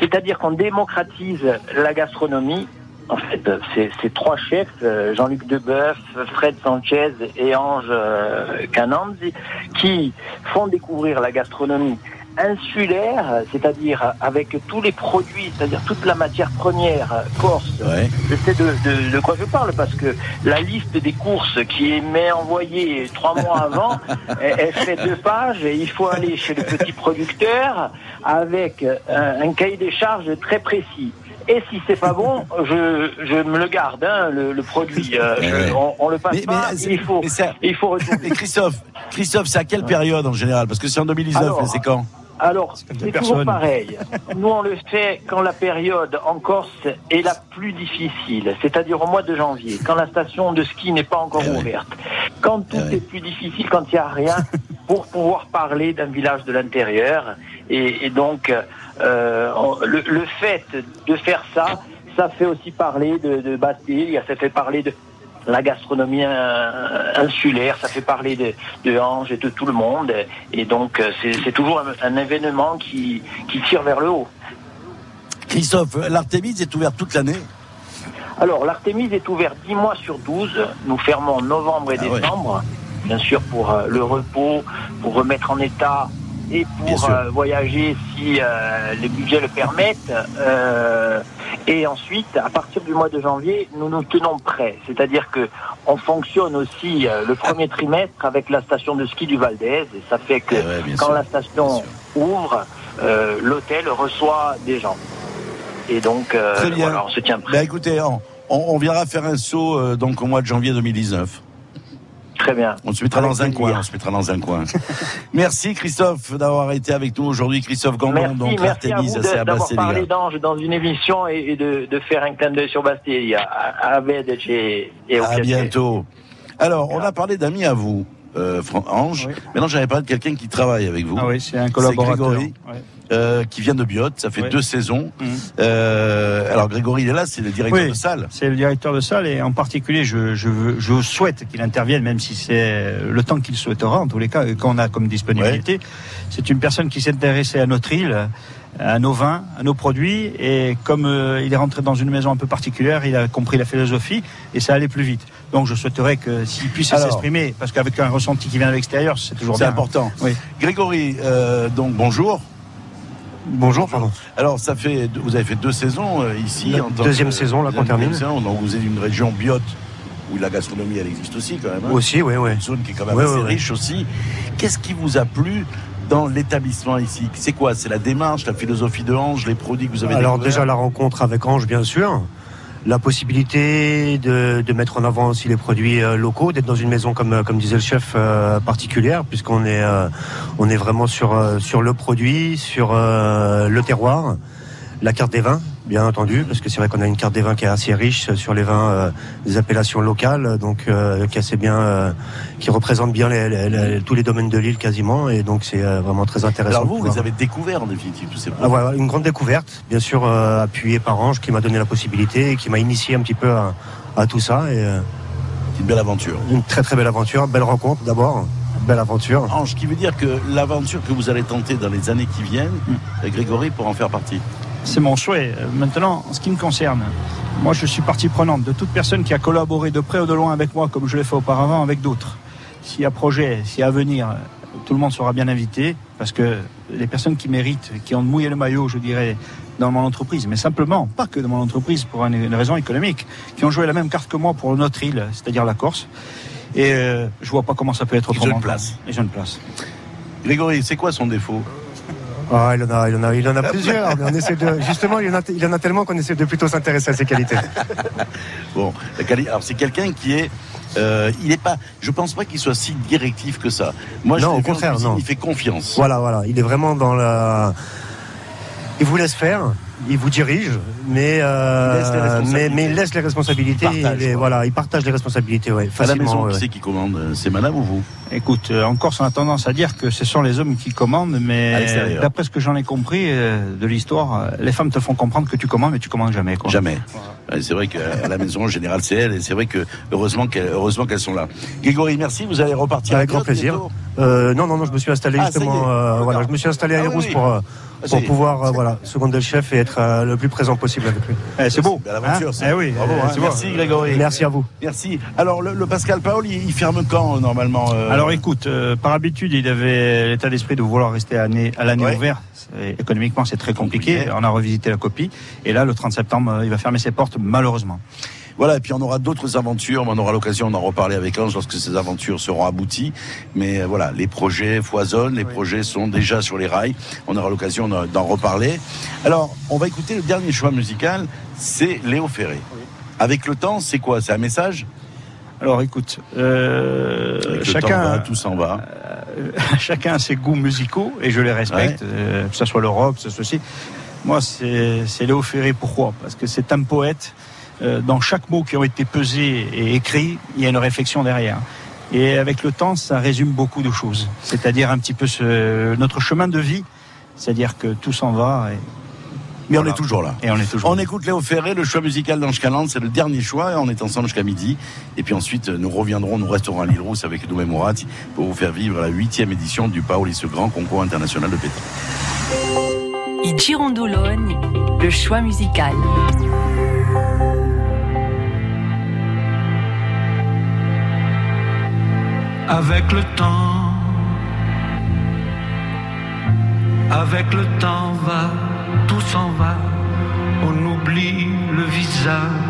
[SPEAKER 18] c'est-à-dire qu'on démocratise la gastronomie. En fait, c'est c'est trois chefs, euh, Jean-Luc Deboeuf, Fred Sanchez et Ange euh, Cananzi, qui font découvrir la gastronomie insulaire, c'est-à-dire avec tous les produits, c'est-à-dire toute la matière première euh, corse.
[SPEAKER 2] Ouais.
[SPEAKER 18] Je sais de, de- de quoi je parle parce que la liste des courses qui m'est envoyée trois mois avant, elle, elle fait deux pages et il faut aller chez le petit producteur avec un, un cahier des charges très précis. Et si c'est pas bon, je, je me le garde, hein, le, le produit. Euh, je- on, on le passe
[SPEAKER 2] Mais- mais
[SPEAKER 18] pas. il faut,
[SPEAKER 2] ça-
[SPEAKER 18] il faut retourner.
[SPEAKER 2] Et Christophe, Christophe, c'est à quelle période en général? Parce que c'est en 2019,
[SPEAKER 18] Alors,
[SPEAKER 2] mais c'est quand?
[SPEAKER 18] Alors, c'est toujours pareil. Nous, on le fait quand la période en Corse est la plus difficile, c'est-à-dire au mois de janvier, quand la station de ski n'est pas encore ouverte, quand tout est plus difficile, quand il n'y a rien, pour pouvoir parler d'un village de l'intérieur. Et, et donc, euh, le, le fait de faire ça, ça fait aussi parler de, de Bastille, ça fait parler de la gastronomie insulaire, ça fait parler de, de Ange et de tout le monde. Et donc, euh, c'est toujours un, un événement qui, qui tire vers le haut.
[SPEAKER 2] Christophe, l'Artémise est ouverte toute l'année
[SPEAKER 18] Alors, l'Artémise est ouverte 10 mois sur 12. Nous fermons novembre et
[SPEAKER 2] Ah ouais.
[SPEAKER 18] décembre, bien sûr pour euh, le repos, pour remettre en état et pour euh, voyager si euh, les budgets le permettent. Euh, et ensuite, à partir du mois de janvier, nous nous tenons prêts. C'est-à-dire que on fonctionne aussi le premier trimestre avec la station de ski du Val d'Aise. Et ça fait que
[SPEAKER 2] Eh
[SPEAKER 18] quand
[SPEAKER 2] sûr,
[SPEAKER 18] la station ouvre, l'hôtel reçoit des gens. Et donc,
[SPEAKER 2] Très bien.
[SPEAKER 18] voilà, on se tient prêt.
[SPEAKER 2] Bah, écoutez, on, on- viendra faire un saut donc au mois de janvier 2019.
[SPEAKER 18] Très bien.
[SPEAKER 2] On se mettra
[SPEAKER 18] Avec
[SPEAKER 2] dans un
[SPEAKER 18] plaisir.
[SPEAKER 2] coin. On se mettra dans un coin. merci Christophe d'avoir été avec nous aujourd'hui. Christophe
[SPEAKER 18] Merci,
[SPEAKER 2] donc
[SPEAKER 18] merci à vous
[SPEAKER 2] c'est
[SPEAKER 18] de-
[SPEAKER 2] à
[SPEAKER 18] d'avoir parlé d'Ange dans une émission et, et de, de faire un clin d'œil sur Bastille à, à et, et au
[SPEAKER 2] À bientôt. Alors, on a parlé d'amis à vous, euh, Fran- Ange. Maintenant, j'avais parlé de quelqu'un qui travaille avec vous.
[SPEAKER 3] Ah oui, c'est un collaborateur.
[SPEAKER 2] Euh, qui vient de Biot. Ça fait deux saisons.
[SPEAKER 3] Mhm.
[SPEAKER 2] Euh, alors, Grégory, il est là, c'est le directeur
[SPEAKER 3] Oui,
[SPEAKER 2] de salle.
[SPEAKER 3] C'est le directeur de salle et en particulier, je, je, veux- je souhaite qu'il intervienne, même si c'est le temps qu'il souhaitera, en tous les cas, qu'on a comme disponibilité. C'est une personne qui s'est intéressée à notre île, à nos vins, à nos produits, et comme euh, il est rentré dans une maison un peu particulière, il a compris la philosophie et ça allait plus vite. Donc je souhaiterais que s'il puisse s'exprimer, parce qu'avec un ressenti qui vient de l'extérieur, c'est toujours
[SPEAKER 2] C'est
[SPEAKER 3] bien.
[SPEAKER 2] important.
[SPEAKER 3] Oui.
[SPEAKER 2] Grégory, euh, donc bonjour.
[SPEAKER 19] Bonjour, pardon.
[SPEAKER 2] Alors, ça fait, vous avez fait deux saisons euh, ici.
[SPEAKER 19] La
[SPEAKER 2] en tant
[SPEAKER 19] deuxième
[SPEAKER 2] que-
[SPEAKER 19] saison, là, qu'on termine.
[SPEAKER 2] saison. donc, vous êtes d'une région biote où la gastronomie, elle existe aussi quand même. hein.
[SPEAKER 19] Aussi, oui, oui.
[SPEAKER 2] Une zone qui est quand même assez riche aussi. Qu'est-ce qui vous a plu dans l'établissement ici? C'est quoi? C'est la démarche, la philosophie de Ange, les produits que vous avez
[SPEAKER 19] Alors déjà la rencontre avec Ange, bien sûr. La possibilité de, de mettre en avant aussi les produits euh, locaux, d'être dans une maison comme euh, comme disait le chef euh, particulière, puisqu'on est euh, on est vraiment sur euh, sur le produit, sur euh, le terroir, la carte des vins, bien entendu, parce que c'est vrai qu'on a une carte des vins qui est assez riche sur les vins euh, des appellations locales, donc euh, qui est assez bien, euh, qui représente bien les- les- les- tous les domaines de l'île quasiment, et donc c'est vraiment très intéressant.
[SPEAKER 2] Alors vous, vous avez découvert en définitive tous ces
[SPEAKER 19] ah, voilà, une grande découverte, bien sûr appuyée par Ange qui m'a donné la possibilité et qui m'a initié un petit peu à, à tout ça. Et,
[SPEAKER 2] une belle aventure.
[SPEAKER 19] Une très très belle aventure, belle rencontre d'abord, belle aventure.
[SPEAKER 2] Ange, qui veut dire que l'aventure que vous allez tenter dans les années qui viennent,
[SPEAKER 19] Mm.
[SPEAKER 2] Grégory pour en faire partie.
[SPEAKER 3] C'est mon souhait. Maintenant, en ce qui me concerne, moi je suis partie prenante de toute personne qui a collaboré de près ou de loin avec moi, comme je l'ai fait auparavant avec d'autres. S'il y a projet, s'il y a avenir, tout le monde sera bien invité, parce que les personnes qui méritent, qui ont mouillé le maillot, je dirais, dans mon entreprise, mais simplement, pas que dans mon entreprise, pour une, raison économique, qui ont joué la même carte que moi pour notre île, c'est-à-dire la Corse. Et euh, je vois pas comment ça peut être
[SPEAKER 2] Ils ont
[SPEAKER 3] autrement.
[SPEAKER 2] une place.
[SPEAKER 3] Ils ont une place.
[SPEAKER 2] Grégory, c'est quoi son défaut?
[SPEAKER 19] Ah, il en a, il en a, il en a plusieurs. mais on essaie de, justement, il en a, il en a tellement qu'on essaie de plutôt s'intéresser à ses qualités.
[SPEAKER 2] Bon, alors c'est quelqu'un qui est, euh, il est pas, je pense pas qu'il soit si directif que ça. Moi, je
[SPEAKER 19] Non,
[SPEAKER 2] l'ai
[SPEAKER 19] au contraire, non.
[SPEAKER 2] il fait confiance.
[SPEAKER 19] Voilà, voilà. Il est vraiment dans la. Il vous laisse faire, il vous dirige, mais euh,
[SPEAKER 2] Il laisse les
[SPEAKER 19] mais,
[SPEAKER 2] responsabilités.
[SPEAKER 19] mais il laisse les responsabilités.
[SPEAKER 2] Il partage, quoi.
[SPEAKER 19] voilà, il partage les responsabilités, ouais,
[SPEAKER 2] À la maison,
[SPEAKER 19] ouais,
[SPEAKER 2] qui c'est qui commande? C'est madame ou vous?
[SPEAKER 3] Écoute, euh, en Corse, on a tendance à dire que ce sont les hommes qui commandent, mais d'après ce que j'en ai compris euh, de l'histoire, euh, les femmes te font comprendre que tu commandes, mais tu commandes jamais. Quoi.
[SPEAKER 2] Jamais. C'est vrai qu'à la maison, en général, c'est elle, et c'est vrai que heureusement qu'elles heureusement qu'elles sont là. Grégory, merci, vous allez repartir.
[SPEAKER 19] Avec grand plaisir. Euh, non, non, non, je me suis installé
[SPEAKER 2] Ah,
[SPEAKER 19] justement. euh, voilà, je me suis installé à
[SPEAKER 2] Ah oui,
[SPEAKER 19] Hérouz
[SPEAKER 2] oui.
[SPEAKER 19] pour,
[SPEAKER 2] Ah,
[SPEAKER 19] pour pouvoir euh, voilà, seconder le chef et être euh, le plus présent possible avec lui.
[SPEAKER 3] Eh, c'est beau.
[SPEAKER 2] Belle aventure,
[SPEAKER 3] hein
[SPEAKER 2] ça.
[SPEAKER 3] Eh oui,
[SPEAKER 2] Bravo,
[SPEAKER 3] euh,
[SPEAKER 2] hein. Merci, Grégory.
[SPEAKER 19] Merci à vous.
[SPEAKER 2] Merci. Alors, le, le Pascal Paul, il, il ferme quand, euh, normalement euh,
[SPEAKER 3] Alors écoute, euh, par habitude, il avait l'état d'esprit de vouloir rester à l'année à l'année
[SPEAKER 2] Ouais.
[SPEAKER 3] ouverte. C'est- Économiquement, c'est très compliqué.
[SPEAKER 2] Compliqué.
[SPEAKER 3] On a revisité la copie. Et là, le 30 septembre, il va fermer ses portes, malheureusement.
[SPEAKER 2] Voilà, et puis on aura d'autres aventures. On aura l'occasion d'en reparler avec Ange lorsque ces aventures seront abouties. Mais euh, voilà, les projets foisonnent, les projets sont déjà sur les rails. On aura l'occasion d'en reparler. Alors, on va écouter le dernier choix musical, c'est Léo Ferré. Avec le temps, c'est quoi? C'est un message?
[SPEAKER 3] Alors écoute, euh,
[SPEAKER 2] Avec le
[SPEAKER 3] chacun,
[SPEAKER 2] temps va, tout s'en va.
[SPEAKER 3] euh, chacun a ses goûts musicaux et je les respecte,
[SPEAKER 2] Ouais.
[SPEAKER 3] euh, que ce soit le rock, que ce soit aussi. Moi, c'est c'est Léo Ferré. Pourquoi? Parce que c'est un poète. Euh, dans chaque mot qui ont été pesés et écrits, il y a une réflexion derrière. Et avec le temps, ça résume beaucoup de choses. C'est-à-dire un petit peu ce, notre chemin de vie. C'est-à-dire que tout s'en va. Et...
[SPEAKER 2] Mais on est toujours là.
[SPEAKER 3] Et on est toujours
[SPEAKER 2] On écoute Léo Ferré, le choix musical d'Ange Calande, c'est le dernier choix, et on est ensemble jusqu'à midi. Et puis ensuite, nous reviendrons, nous resterons à l'île Rousse avec Doumé Mourat pour vous faire vivre la huitième édition du Paoli, ce grand concours international de pétanque.
[SPEAKER 11] I Girondoloni, le choix musical.
[SPEAKER 10] Avec le temps. Avec le temps va, tout s'en va. On oublie le visage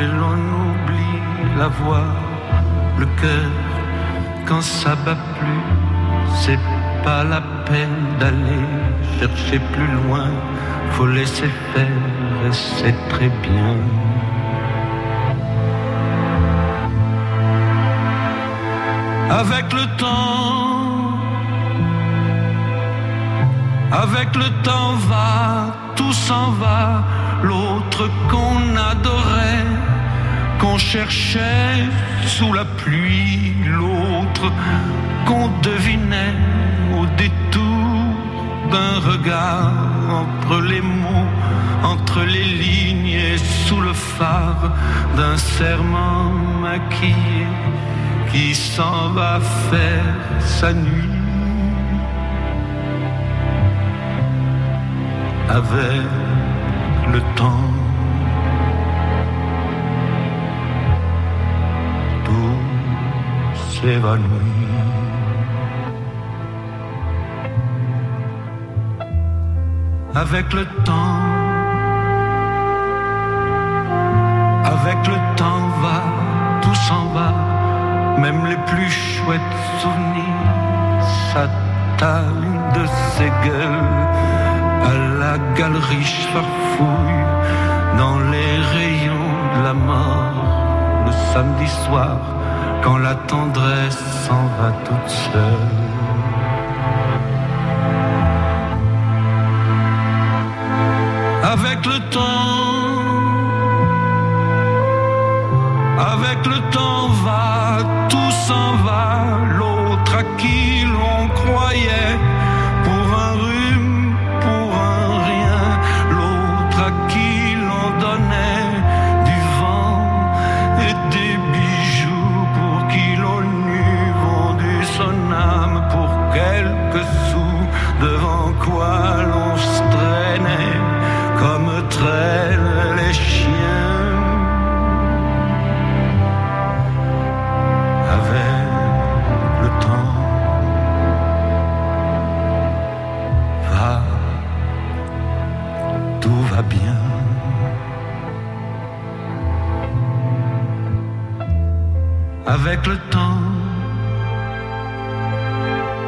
[SPEAKER 10] et l'on oublie la voix, le cœur. Quand ça bat plus, c'est pas la peine d'aller chercher plus loin. Faut laisser faire et c'est très bien. Avec le temps. Avec le temps va, tout s'en va, l'autre qu'on adorait, qu'on cherchait sous la pluie, l'autre qu'on devinait au détour d'un regard entre les mots, entre les lignes et sous le phare d'un serment maquillé qui s'en va faire sa nuit avec le temps. Tout s'évanouit. Avec le temps, même les plus chouettes souvenirs s'attardent de ses gueules à la galerie farfouille dans les rayons de la mort le samedi soir quand la tendresse s'en va toute seule.